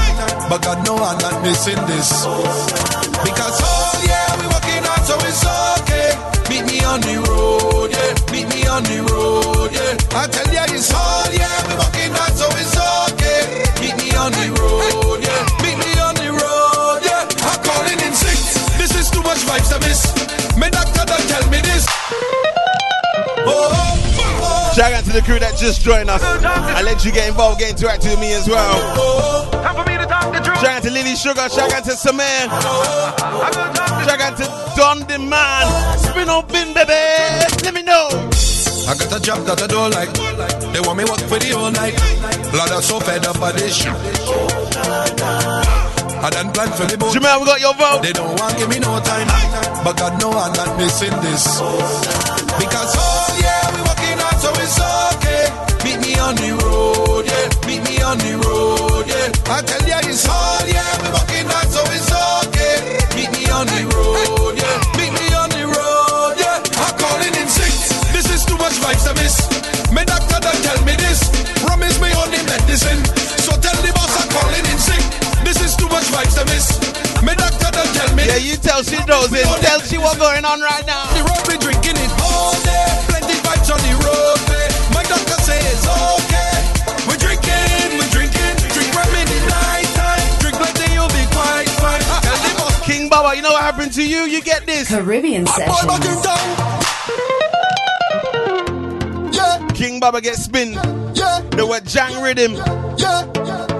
But God know I'm not missing this. Because oh yeah, we working hard so it's okay. Meet me on the road, yeah. Meet me on the road, yeah. I tell ya it's all yeah, we working hard so it's okay. Meet me on the road, yeah. Meet me on the road, yeah. I'm calling in sick. This is too much vibes I miss. My doctor don't tell me this. Oh, oh. Shout out to the crew that just joined us. I let you get involved, get interactive with me as well. Time for me to talk to you. Shout out to Lily Sugar, shout out to Samir. Shout out to Don the Man. Spin on bin, baby. Let me know. I got a job that I don't like. They want me work for the whole night. Blood, I'm so fed up by this shit. I done planned for the boat. Jamal, we got your vote. They don't want give me no time. But God know I'm not missing this. Because oh yeah, we working hard so it's okay. Meet me on the road, yeah. Meet me on the road, yeah. I tell ya it's all yeah, we working hard so it's okay. Meet me on the road, yeah. Meet me on the road, yeah. I'm calling in sick. This is too much vibes I miss. My doctor don't tell me this. Promise me on the medicine. So tell the boss I'm calling in sick. This is too much vibes I miss. My doctor don't tell me. Yeah, you tell she know. goes in. Tell she what's going on right now. The road we drinking it you know what happened to you? You get this. Caribbean Boy, back in sessions. town. King Bubba gets spin. Yeah. The Wahjang rhythm. Yeah,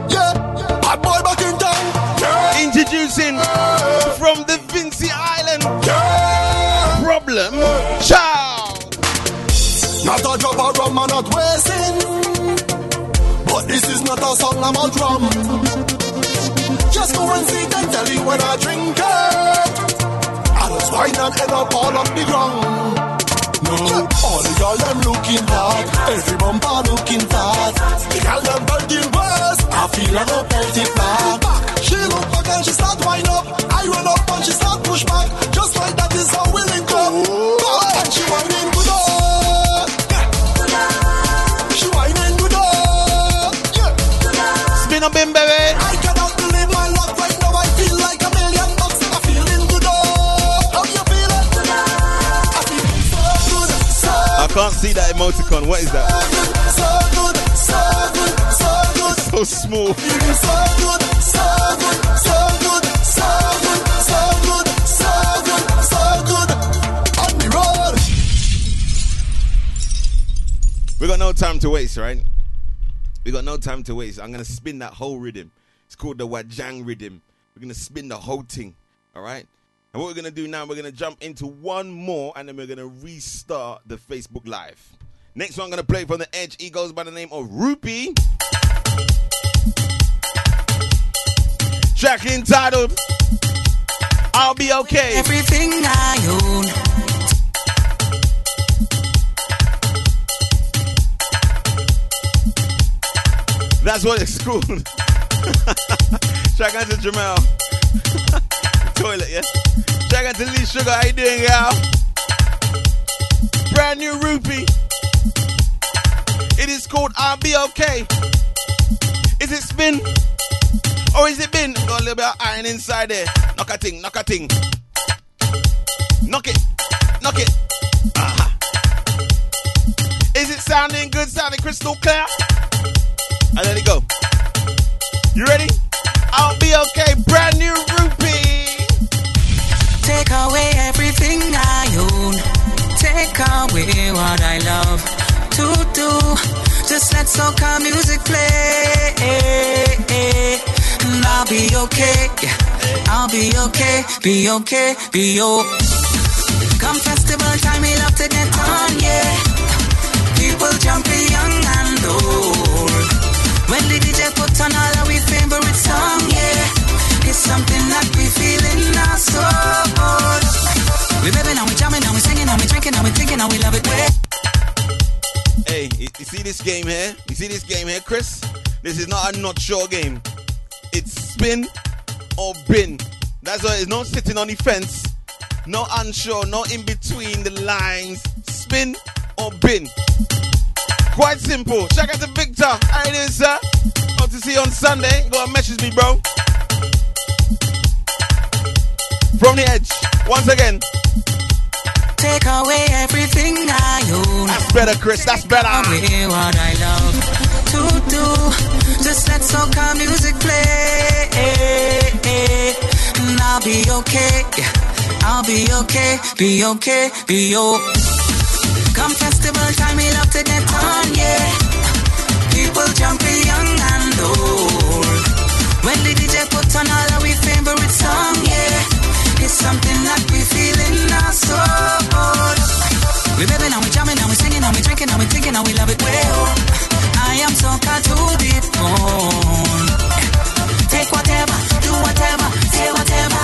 yeah. Hot boy back in town. Yeah. Introducing from the Vinci Island. Yeah. Problem. Ciao. Not a drop of rum, I'm not wasting. But this is not a song about rum. Just go and sit and tell you when I drink it. Wine and end up all on the ground. No. All the girl them looking hot, every bumper looking fat. The girl them burning worse, I feel like a pelty flat. Emoticon. What is that? so good, so good, so good. So small. So good, so good, so good, so good, so good, so good, so good. On the road. We got no time to waste, right? We got no time to waste. I'm gonna spin that whole rhythm. It's called the Wahjang rhythm. We're gonna spin the whole thing. All right. And what we're gonna do now, we're gonna jump into one more, and then we're gonna restart the Facebook Live. Next one I'm gonna play from the Edge. He goes by the name of Rupee. Track entitled "I'll Be Okay." Everything I own. That's what it's called. Shout out to Jamal. Toilet, yeah? Shout out to Lee Sugar. How you doing, y'all? Brand new Rupee. Called I'll Be Okay. Is it spin? Or is it been? Got a little bit of iron inside there. Knock a thing, knock a thing. Knock it, knock it. Aha. Is it sounding good, sounding crystal clear? And let it go. You ready? I'll be okay. Brand new Rupee. Take away everything I own. Take away what I love to do. Just let some soca music play. And I'll be okay. I'll be okay. Be okay. Be okay. Come festival time, we love to get on, yeah. People jumping young and old. When the DJ put on all our favorite song, yeah. It's something that we feel in our soul. We baby now we jamming, now we singing, now we drinking, now we thinking, now we love it. Way. Hey, you, see this game here? You see this game here, Chris? This is not a not sure game. It's spin or bin. That's why it's not sitting on the fence. No unsure, no in between the lines. Spin or bin. Quite simple. Check out the Victor. How it is, sir? Hope to see you on Sunday. Go and message me, bro. From the edge. Once again. Take away everything I own. That's better, Chris. That's better. Away what I love to do. Just let soca music play. And I'll be okay. I'll be okay. Be okay. Be okay. Come festival time, we love to get on, yeah. People jumping young and old. When the DJ put on all our favorite song, yeah. It's something that we feel in our soul. We baby now we jamming, now we singing, now we drinking, now we thinking, now we love it. Well, I am so caught to the bone. Take whatever, do whatever, say whatever.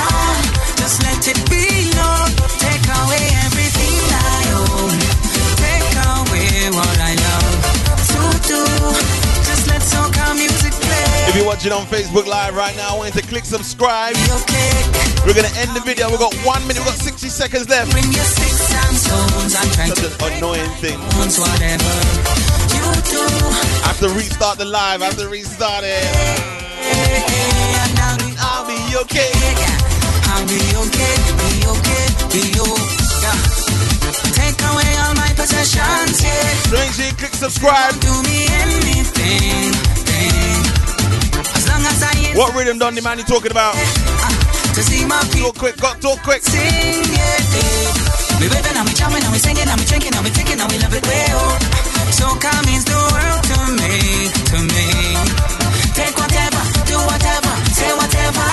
Just let it be known. Take away everything I own. Take away what I love to do. Just let soca music. If you're watching on Facebook Live right now, I want you to click subscribe. We're gonna end the video. We've got one minute, we've got 60 seconds left. Bring your sticks and stones and try Such to an annoying thing. whatever you do. I have to restart the live, I have to restart it. I'll be okay. I'll be okay, be okay, be okay. Take away all my possessions, yeah. So make sure you click subscribe. Do me anything, thing. What rhythm done the man you talking about? to Talk quick, got talk quick. sing, yeah. We waving and we jamming and we singing and we drinking and we thinking and we love it way up. So come means the world to me, to me. Take whatever, do whatever, say whatever,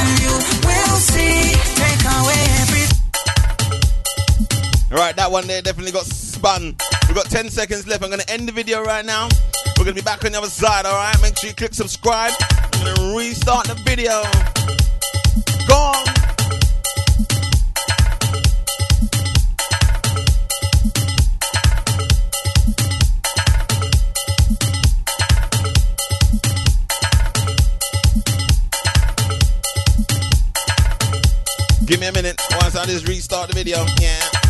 and you will see. Take away every Alright, that one there definitely got spun. We've got 10 seconds left. I'm gonna end the video right now. We're gonna be back on the other side, alright? Make sure you click subscribe. I'm gonna restart the video. Go on. Give me a minute once I just restart the video. Yeah.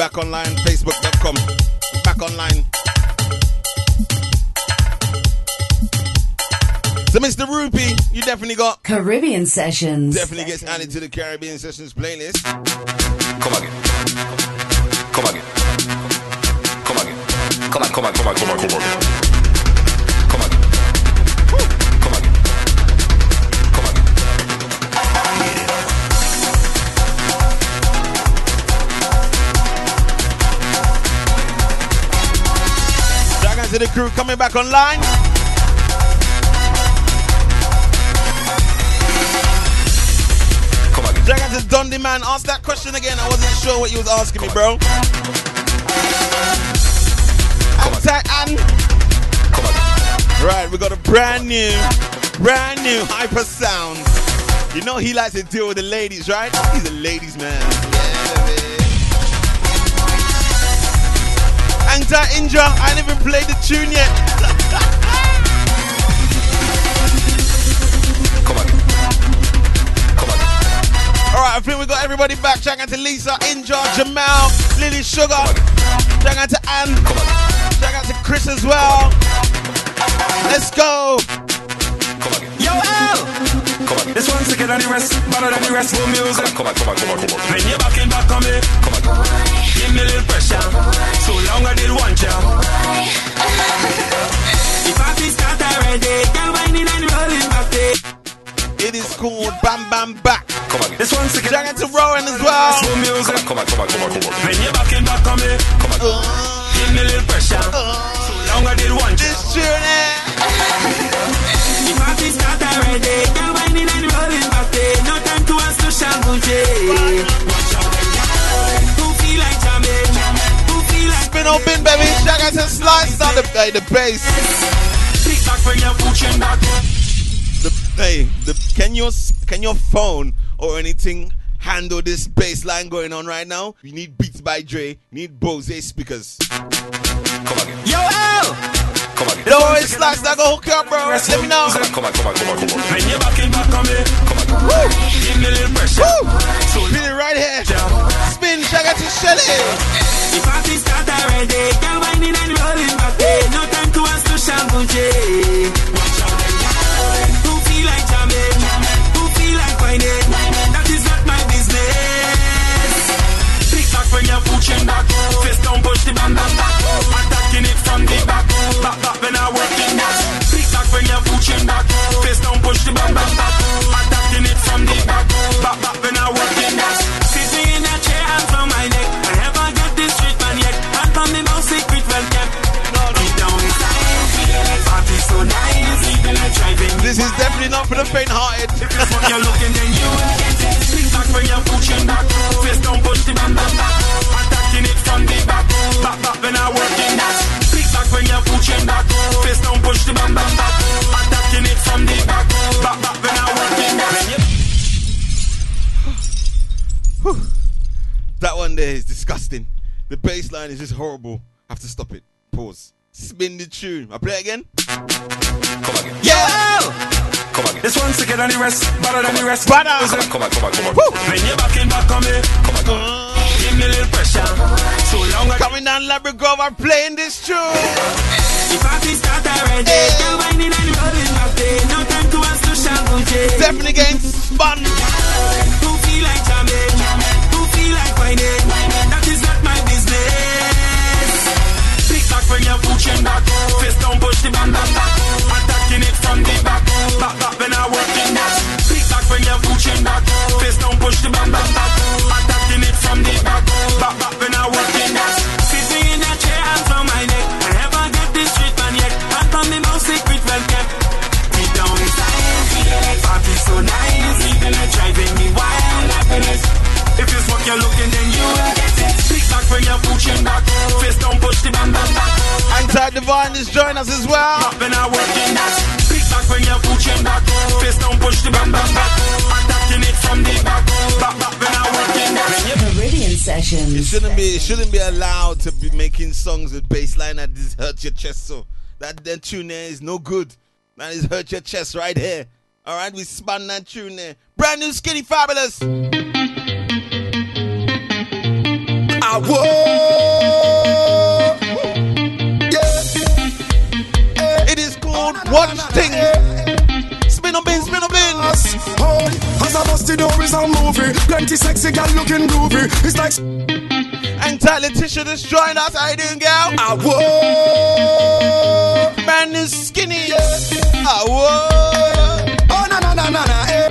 Back online. Facebook.com. Back online. So, Mr. Rupee, you definitely got Caribbean Sessions. definitely gets added to the Caribbean Sessions playlist. Come again. Come again. Come again. Come on, come on, come on, come on, come on. Come the crew coming back online. Come again. Shout out to Dundee Man. Ask that question again. I wasn't sure what you was asking me, bro. And Come again. right, we got a brand new, brand new Hypasound. You know he likes to deal with the ladies, right? He's a ladies man. Yeah, Angta Indra, I ain't even played the tune yet. Come again. Come again. All right, I think we got everybody back. Shout out to Lisa, Indra, Jamal, Lily Sugar. Shout out to Anne. Come again. Shout out to Chris as well. Let's go. Come again. Yo, L! Come again. This one's sicker than the rest, better than the rest. Full music. Come on, come on, come on, come on. When you're back in back on me, Come on. Give me a little pressure. So long I did want ya. If I feel start already, girl whining and rolling back there. It is called Bam Bam Back. Come again. This one's Shout out to Rowan as well. Full music. Come on, come on, come on, come on. When you're back in back on me, Come on. give me a little pressure. So long I did want ya. This tune eh? If I feel start already, girl whining and rolling back there. No time to ask to shanguche. Watch out, who feel like jamming? Who feel Spin open, baby. Shout out to Slice on the, hey, the bass. Pick back when your foot chin back. The, hey, the, can your can your phone or anything handle this bass line going on right now? You need Beats by Dre. Need Bose speakers. Come again. Yo, L! Come again. Don't worry, Slice. I go hook up, bro. Let me know. Come on, come on, come on, come on. When you're back in back on me, Woo! give me a little pressure. So Spin it right here. Spin. Shout out to Shelly. I feel start already, girl whining and rolling back. No time to. Watch out, who feel like? Who feel like whining? That is not my business. Back when your foot chin back. Down, push the back. Attacking it from the back. Back back when I work in that. Pick back when your foot chin back. Down, push the back. This is definitely not for the faint-hearted. If it's what you're looking, then you will get it. Back when your foot chin back. Fist down, push the back. Attacking it from the back. Back back when I work in that. Back when your foot chin back. Fist down, push the bam bam back. Attacking it from the back. Back back when I work in that. That one there is disgusting. The bass line is just horrible. have to stop it. Pause. Spin the tune. I play it again. Come again. Yeah! Come again. This one's sicker than the rest, better than the rest. Brother. Come on, come on, come on. When you're back in back on me, give me a little pressure. So long Coming down Labrador, I'm playing this tune. The party start already. Girl whining and rolling back there. No time to us to shampoo. Definitely getting spun. Who feel like jamming? Who feel like whining? When you're pushing back. Fist down, push the band back. back. Attacking it from the back. Back back when I'm working that. Flick back when you're pushing back. Fist down, push the band back. back. Divine is joining us as well. Up and I working that. Flick back when you're pushing back. Fist down, push the band back. back. Attacking it from the back. Back back when I working that. Caribbean Sessions. It shouldn't be it shouldn't be allowed to be making songs with bass line that just hurts your chest so that that tune there is no good. Man, it's hurt your chest right here. Alright, we spun that tune there. Brand new skinny fabulous. I whoa. Watch Thing. Spin on bin, spin on bin. Oh, as I bust the door is a movie. Plenty sexy girl looking groovy. It's like Anti Letitia just joined us. How you doing, girl? I whoa. Man is skinny. Ah, whoa. Oh na na na na na. Eh.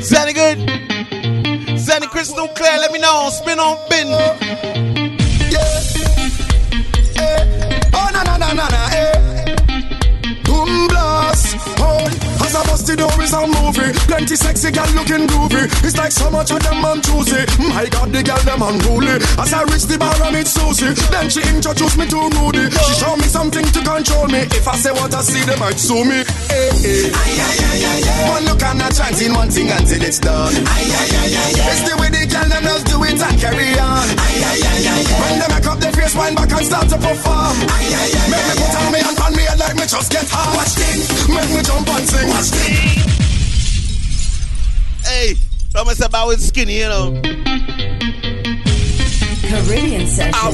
Zanny good. Zanny crystal clear. Let me know. Spin on bin. Yeah. Oh na na na na na. Eh. Blast. Oh, as I bust the door is a movie. Plenty sexy girl looking groovy. It's like so much of them on choosy. My God, the girl them unruly. As I reach the bar, I meet Susie. Then she introduced me to Rudy. She show me something to control me. If I say what I see, they might sue me. Eh, eh. Hey, hey. One look and chance in one thing until it's done. It's the way the girl them just do it and carry on. When they make up their face, wind back and start to perform. Make me put on me and pan me head like me just get hard. Watch thing, make me jump and sing. Watch thing. Hey, promise about with skinny, you know. Caribbean Sessions. I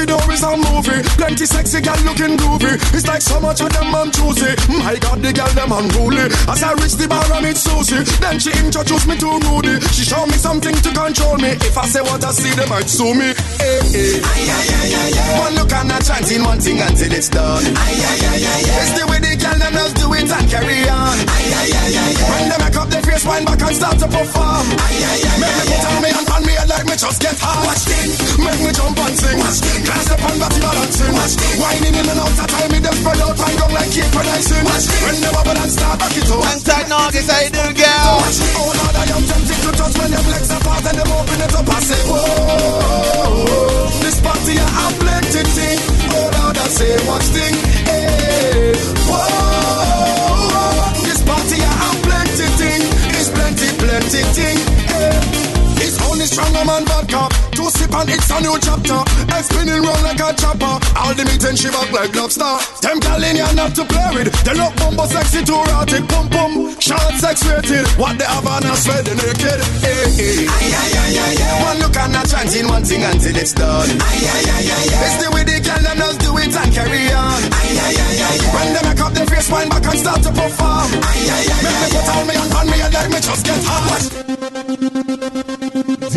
I the door is a movie. Plenty sexy girl looking groovy. It's like so much of them on choosy. My God, the girl them unruly. As I reach the bar, I meet Susie. Then she introduced me to Rudy. She show me something to control me. If I say what I see, they might sue me. Hey, hey. One look and a chance in one thing until it's done. It's the way the girl them just do it and carry on. When they make up their face, wind back and start to perform. Make me put on me like me just get hard. Watch thing, make me jump and sing. Watch thing, class up on body balancing. Watch thing, whining in and out of time, me them spread out and down like keep producing. Watch thing, when they bubble and start back it up. Anti Nuggets, how you doing, girl? Watch thing, oh Lord, I am tempted to touch when them legs apart and them open it up. I say, whoa, this party I have plenty thing. Oh Lord, I say, watch thing, hey, whoa, this party I have plenty thing. It's plenty, plenty thing. Hey. Only stronger man vodka. Two sip and it's a new chapter. And spinning round like a chopper. All the meat and she back like lobster. Them in here not to play with. They look bumbo sexy too erotic. Pum pum. Short sex rated. What they have on us sweat the naked. Eh, eh. Hey, hey. One look and a chance in one thing until it's done. It's the way the gal them just do it and carry on. Ay, ay, ayah. When they make up their face, wind back and start to perform. Make me put on me and on me and let me just get hot.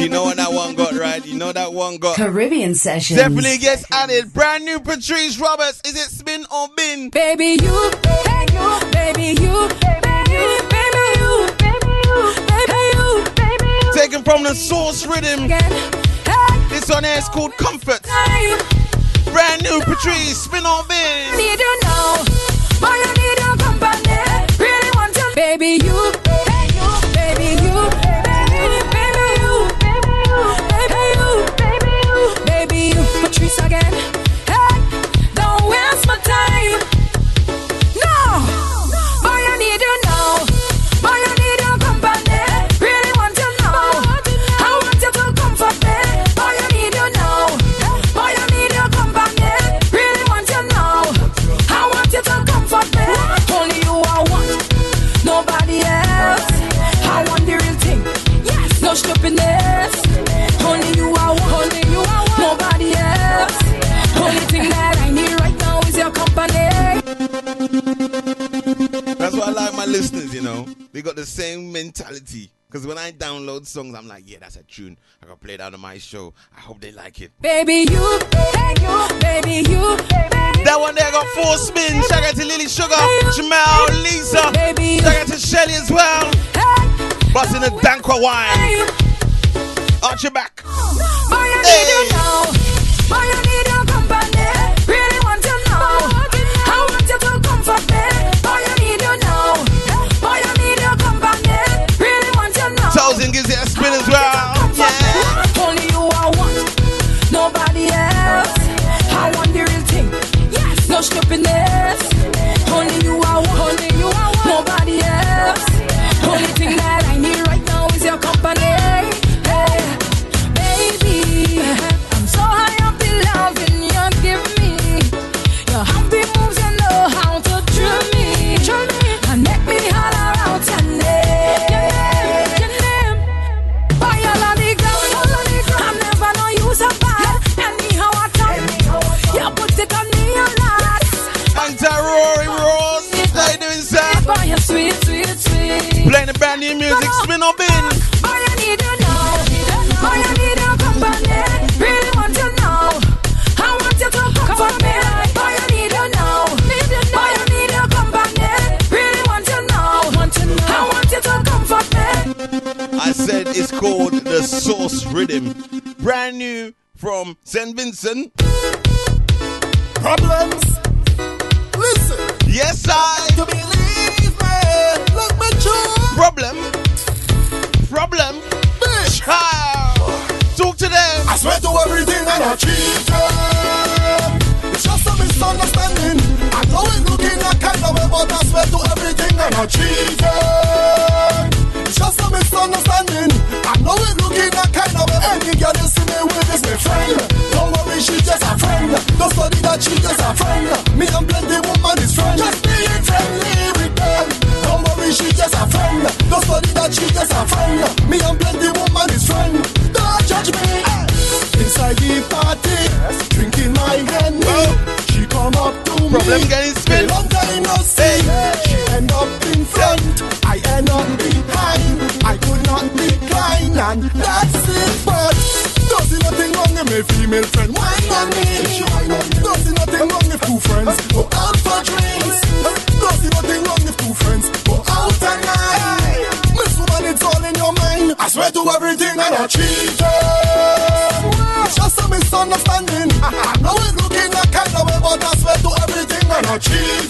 Do you know what that one got right? You know that one got Caribbean session. definitely gets added. Brand new Patrice Roberts. Is it spin or bin? Baby, you, baby, you, baby, you, baby, you, baby, you, baby, you, baby, you, baby, you. Taken from the Sauce Riddim. This one here is called Comfort. Brand new Patrice, spin or bin. Need you now, boy, I need your company. Really want you, baby, you, baby, you, baby, stupidness. Only you only you nobody else. Only thing that I need right now is your company. That's why I like my listeners, you know. They got the same mentality. Because when I download songs, I'm like, yeah, that's a tune. I can play it out on my show. I hope they like it. Baby, you, baby, you, baby, you, baby. That one there got four spins. Shout out to Lily Sugar, Jamal, Lisa. Baby, Shout out to Shelly as well. Busting the Dankwa wine. Arch your back. Boy, I need you now. Boy, I need your company. Really want you now. I want you to comfort me. Boy, I need you now. Boy, I need your company. Really want you now. Thousand gives it a spin as well. Yeah. Only you I want. Nobody else. I want the real thing. Yes. No stupidness. Playing the brand new music, spin up in. Boy, I need you now. Boy, I need your company. Really want you now. I want you to comfort me. Boy, I need you now. Boy, I need your company. Really want you now. I want you to comfort me. I said it's called the Sauce Riddim. Brand new from St. Vincent. Problems. Listen. Yes, I. everything and I cheat them. It's just a misunderstanding. I know it's looking like kind of way, but I swear to everything and I cheat them. It's just a misunderstanding. I know it's looking like kind of way. Any girl you see me with is my friend. Don't worry, she's just a friend. Don't study that she's just a friend. Me and plenty woman is friend. Just being friendly with them. Don't worry, she's just a friend. Don't study that she's just a friend. Me and plenty woman is friend. Don't judge me. Inside the party, drinking my Henny. She come up to me. Problem getting spit. Long time no see. She end up in front. I end up behind. I could not decline, and that's it. But does it nothing wrong if my female friend wine on me? Does it nothing wrong if two friends go out for drinks? Does it nothing wrong if two friends go out at night? Miss woman, it's all in your mind. I swear to everything and I cheat. A. I know it's looking like kind of way, but I swear to everything and I cheat.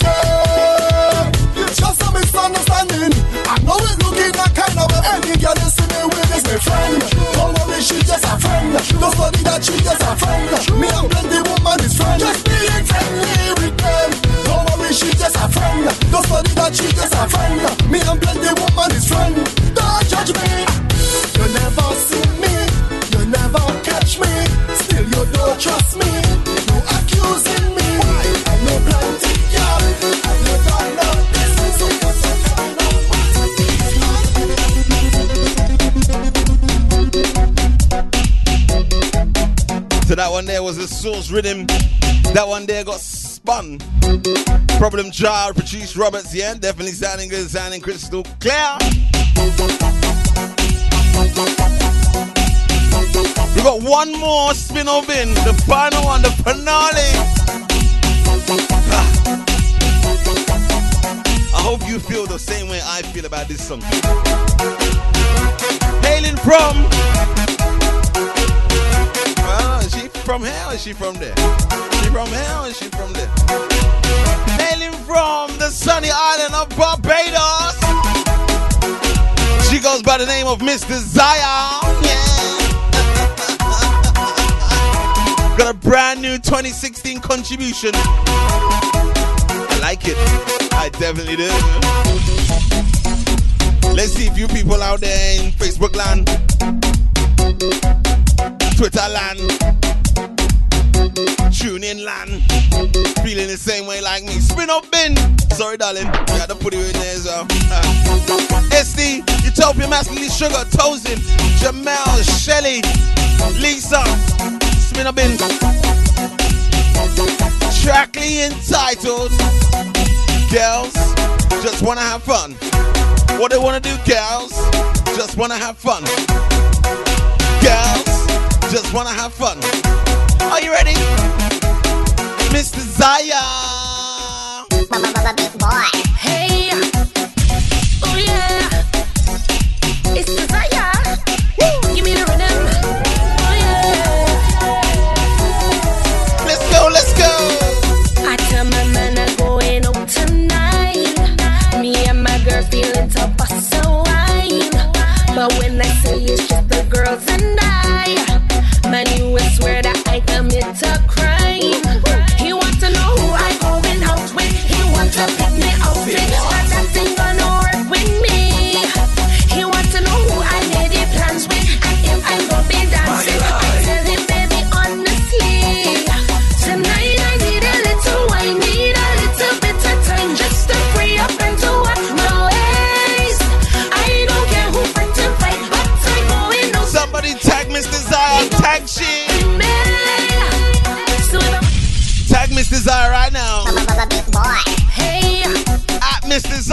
It's just a misunderstanding. I know it's looking like kind of way. Any girl you see me with is my friend. Don't worry, she's just a friend. Don't study that she's just a friend. Me and plenty woman is friend. Just being friendly with them. Don't worry, she's just a friend. Don't study that she's just a friend. Me and plenty woman is friend. Know that one there was the Sauce Riddim. That one there got spun. Problem Child, Patrice Roberts, yeah, definitely sounding good, sounding crystal clear. We got one more spin off in, the final one, the finale. Ah. I hope you feel the same way I feel about this song. Hailing from. Well, is she from here or is she from there? She from here or is she from there? Hailing from the sunny island of Barbados. She goes by the name of Miss Desire. Yeah. Got a brand new 2016 contribution. I like it. I definitely do. Let's see if you people out there in Facebook land, Twitter land, tune in land, feeling the same way like me. Spin up bin. Sorry, darling. We Got to put it in there as well. Uh, SD, Utopia Masculine Sugar, Tozin, Jamel, Shelly, Lisa, Spinabin. Trackly entitled Girls Just Wanna Have Fun. What do they wanna do, girls? Just wanna have fun. Girls just wanna have fun. Are you ready? Miss Desire. boy.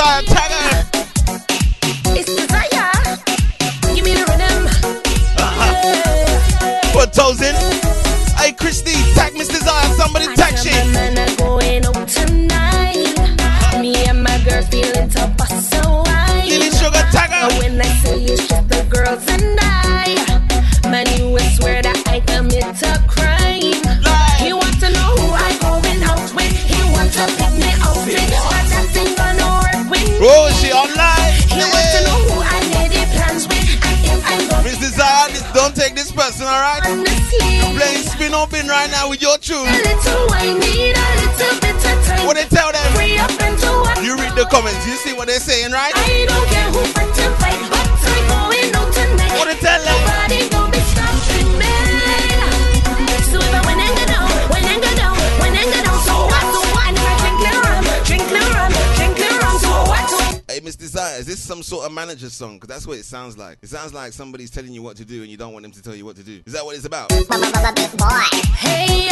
Mr. saying, right? I don't care who fight to fight, but I'm going out tonight. What they tell them? Nobody gonna be stopping me. So if I win and go down, win and go down, win and go down, so what? So what? And if I drink little rum, drink little rum, drink little rum, so what? So Hey, Miss Desire, is this some sort of manager song? Because that's what it sounds like. It sounds like somebody's telling you what to do and you don't want them to tell you what to do. Is that what it's about? hey,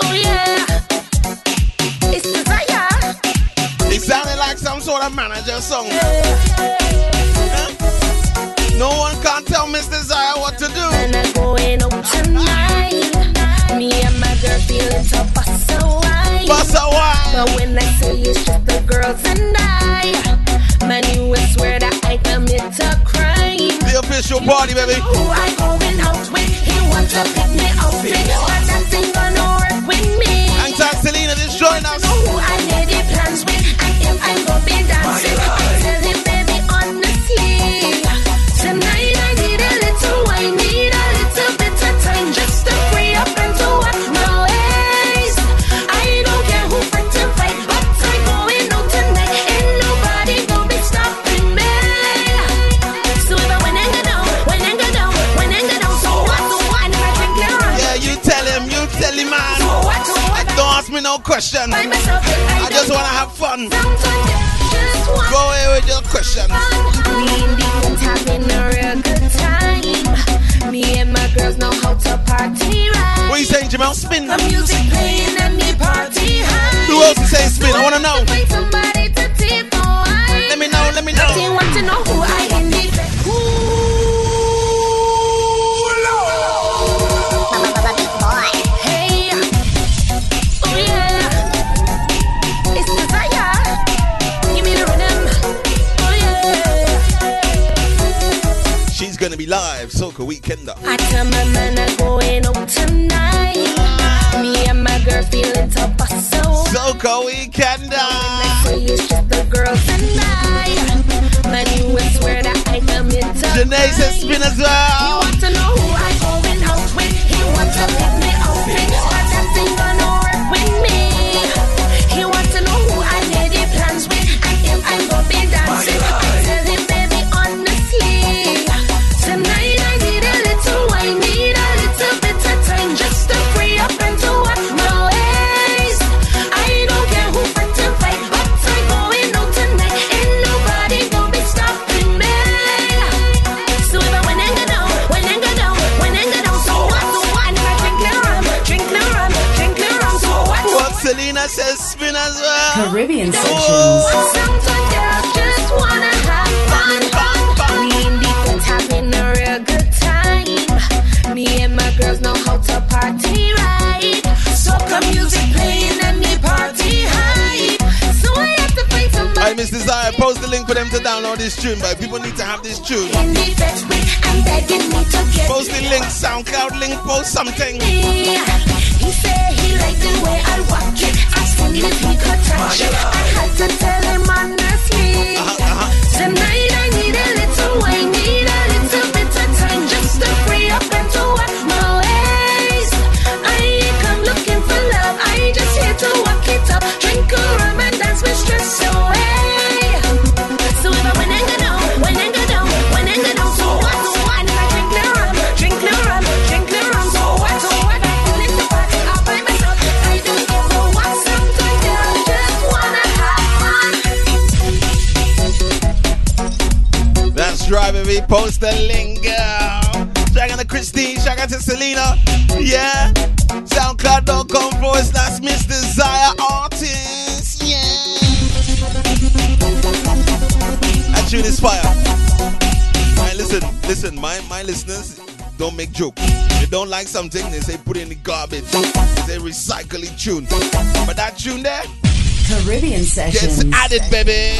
oh yeah, it's desire. Sounded like some sort of manager song. Huh? No one can tell Miss Desire what to do. And I'm going out tonight. Me and my girl feeling to bust a wine. Bust a wine. But when I say it's just the girls and I, man, you will swear that I commit a crime. The official party, baby. Who I going out with? He want to pick me out with. But that ain't question. I just wanna have fun. Go away with your questions. We in the hood having a real good time. Me and my girls know how to party right. What you saying, Jamel? Spin. The music playing and the party high. Who else is saying spin? I wanna know. Wait somebody to take the wine. Let me know, let me know. I tell my man I'm going out tonight. Me and my girl feeling to bust so. Soca Weekender. Say it's just the girls and I. Man, you will swear that I commit to. Janae says spin as He well. want to know who I going out with. He want to high. So I have to find somebody Alright, Miss Desire, post the link for them to download this tune, but people need to have this tune. in the best way and to get Post the link, SoundCloud link, post something. me. He said he liked the way I walk it. If he could touch it. I had to tell him honestly. Tonight I need a little wine, Post the link. Shout out to Christine. Shout out to Selena. Yeah. SoundCloud.com forward slash Miss Desire Artist. Yeah. That tune is fire. Listen, listen, my, my listeners don't make joke. They don't like something, they say put it in the garbage. They say recycle it tune. But that tune there Caribbean session gets added, baby.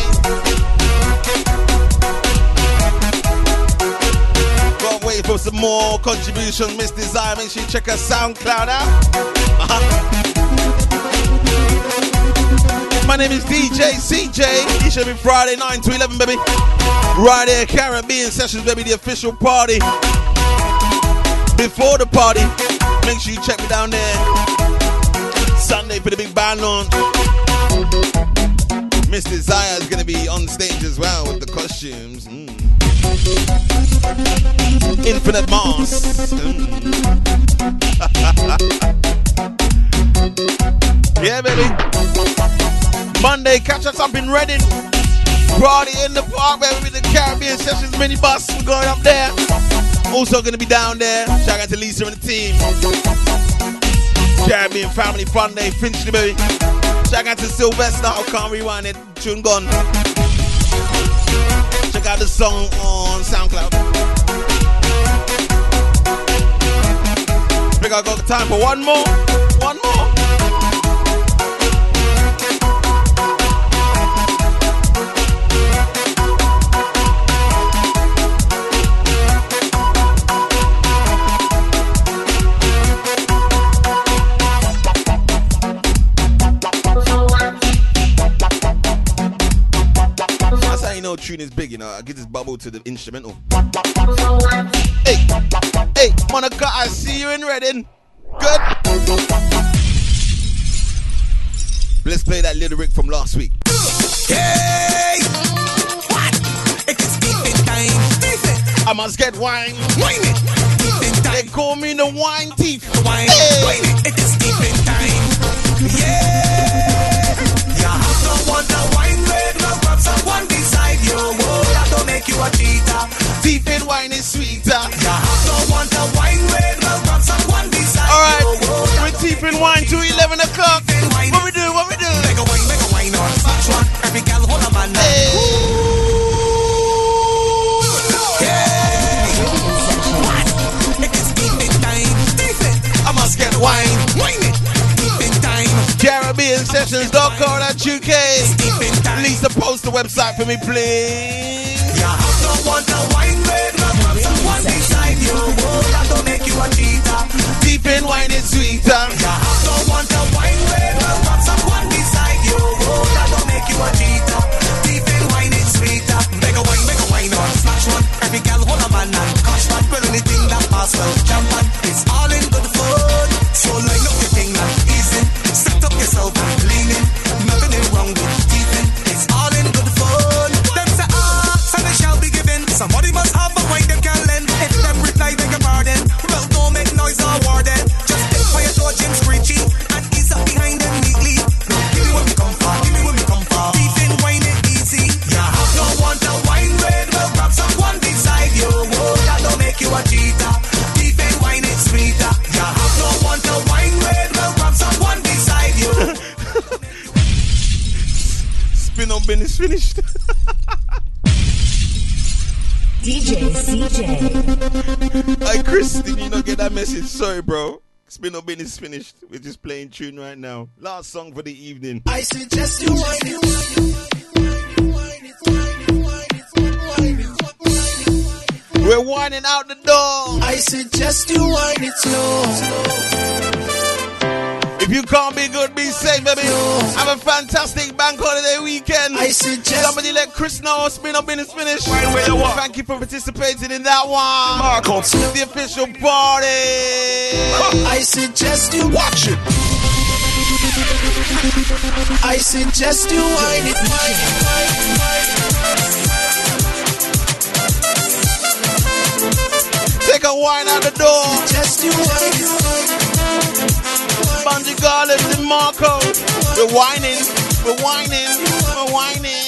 Can't wait for some more contributions, Miss Desire. Make sure you check her SoundCloud out. Uh-huh. My name is DJ CJay. It should be Friday, 9 to 11, baby. Right here, Caribbean Sessions, baby, the official party. Before the party, make sure you check me down there. Sunday for the big band launch. Miss Desire is gonna be on stage as well with the costumes. Mm. Infinite Mars. Yeah, baby. Monday, catch us up in Reading. Party in the park, baby, with the Caribbean Sessions minibus. We're going up there. Also gonna be down there. Shout out to Lisa and the team. Caribbean Family Fun Day, Finchley, baby. Shout out to Sylvester. I can't rewind it. Tune gone. Out the song on SoundCloud. I got time for one more. One more. Tune is big, you know. I give this bubble to the instrumental. Hey, hey, Monica, I see you in Reading. Good. Let's play that little Rick from last week. Hey! What? It is deep time. I must get wine. Wine it. They call me the wine thief. Wine. Hey. Wine it. It is deep time. Yeah. You have to want a wine red. Now grab someone beside you. Whoa, that don't make you a cheater. Deep in wine is sweeter. Have to want a wine red. Someone beside All right, that we're don't deep in wine till 11 o'clock. Deep in post the website for me, please. You have to want a wine red. Now someone beside you. That don't make you a cheater. Deep in wine is sweeter. You have to want a wine red. Now grab someone beside you. That don't make you a cheater. Finished. DJ CJay. Hey Chris, did you not get that message? Sorry, bro. Spin or bin is finished. We're just playing tune right now. Last song for the evening. I suggest you wind it. We're winding out the door. I suggest you wind it slow. If you can't be good, be safe, baby. Have a fantastic bank holiday weekend. I suggest somebody let Chris know spin up bin is finished. Thank you for participating in that one. Marco. The official party. I suggest you watch it. I suggest you wind it. Take a wine out the door. Just you wind it. Bunji Garlin and Marco. We're whining. We're whining. We're whining.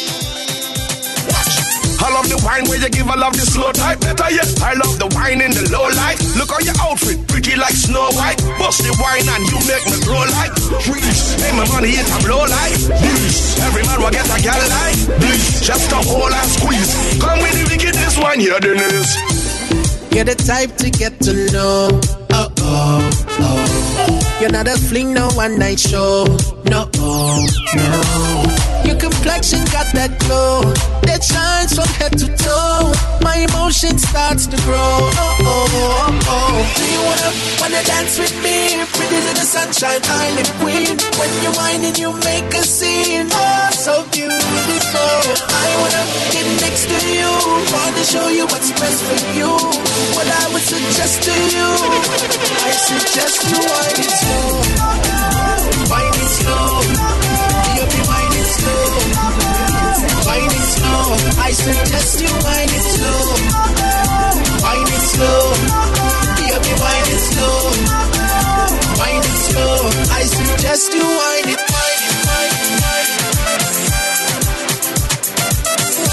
I love the wine where you give, I love the slow type. Better yet, I love the wine in the low light. Look on your outfit, pretty like Snow White. Bust the wine and you make me grow like trees. Pay my money, it's a blow like this. Every man will get a gal like this. Just a hold and squeeze. Come with the wickedness wine here, Dennis. You're the type to get to know. Oh, oh. You're not a fling, no one night show. No, no. Your complexion got that glow that shines from head to toe. My emotion starts to grow. Oh, oh, oh, oh. Do you wanna wanna dance with me? Pretty little sunshine island queen. When you're whining, you make a scene. Oh, so beautiful. I wanna get next to you. Wanna show you what's best for you. What I would suggest to you. I suggest you wind it slow. Wind I suggest you wind it slow. Wind it slow. You be wind it slow. Wind it slow. I suggest you wind it. Wind it, wind it, wind it.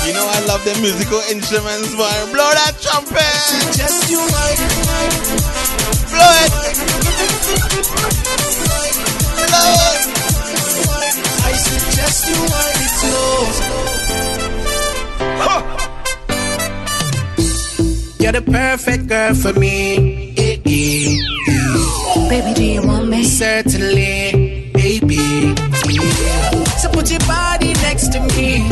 You know I love the musical instruments, boy. Blow that trumpet. I suggest you wind it, wind it. Blow it. Blow it. I suggest you wind it slow. You're the perfect girl for me. Eh, eh, eh. Baby, do you want me? Certainly, baby. So put your body next to me,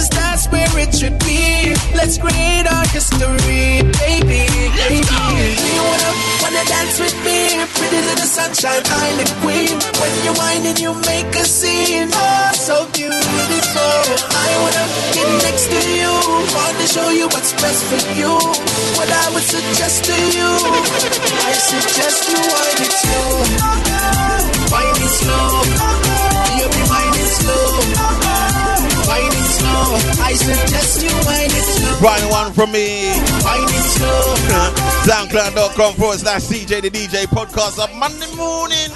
cause that's where it should be. Let's create our history, baby. baby. Do you wanna, wanna dance with me? Pretty little sunshine island queen. When you're whining, you make a scene. Oh, so beautiful. I wanna get next to you. Wanna show you what's best for you. What I would suggest to you. I suggest you wind it slow. Wind it slow. You be it slow. Wind it slow. I suggest you wind it slow. Brian one from me. Wind it slow. SoundCloud.com forward slash CJay the DJ podcast of Monday morning.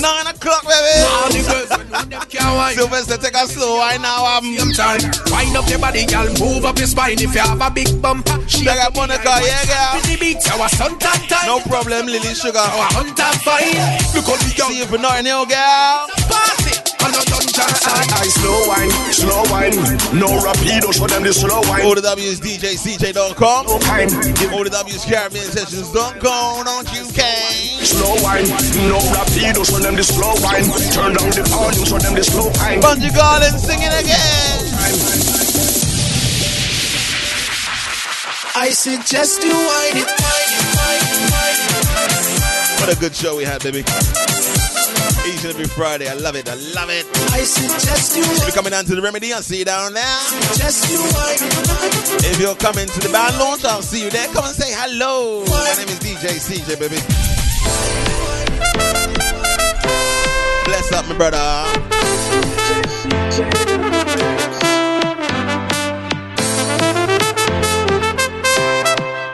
Nine o'clock, baby. Sylvester, take us slow right now. I'm Um, Wind up your body, girl. Move up your spine if you have a big bumper. She got Monica, yeah, girl. Busy beats, our suntan time. No problem, Lily Sugar. Our hunter fine. Look how the girl. See you for nothing, hill, girl. Party. On a dungeon side. I slow wine, slow wine. No rapido, show them the slow wine. All the W's DJCJ.com. No time. All Caribbean Sessions.com. Don't you can. Slow wine, no rapido, show them the slow wine. Turn down the volume, show them the slow wine. Bunji Garlin singing again. I suggest you wind it. What a good show we had, baby. Each and every Friday. I love it. I love it. I suggest you If you're coming down to the remedy, I'll see you down there. Suggest you. If you're coming to the band launch, I'll see you there. Come and say hello. My name is DJ CJay, baby. Bless up, my brother.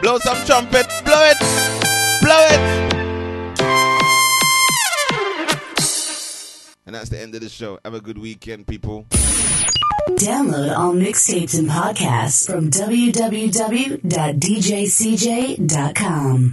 Blow some trumpet. Blow it. Blow it. And that's the end of the show. Have a good weekend, people. Download all mixtapes and podcasts from www.djcj.com.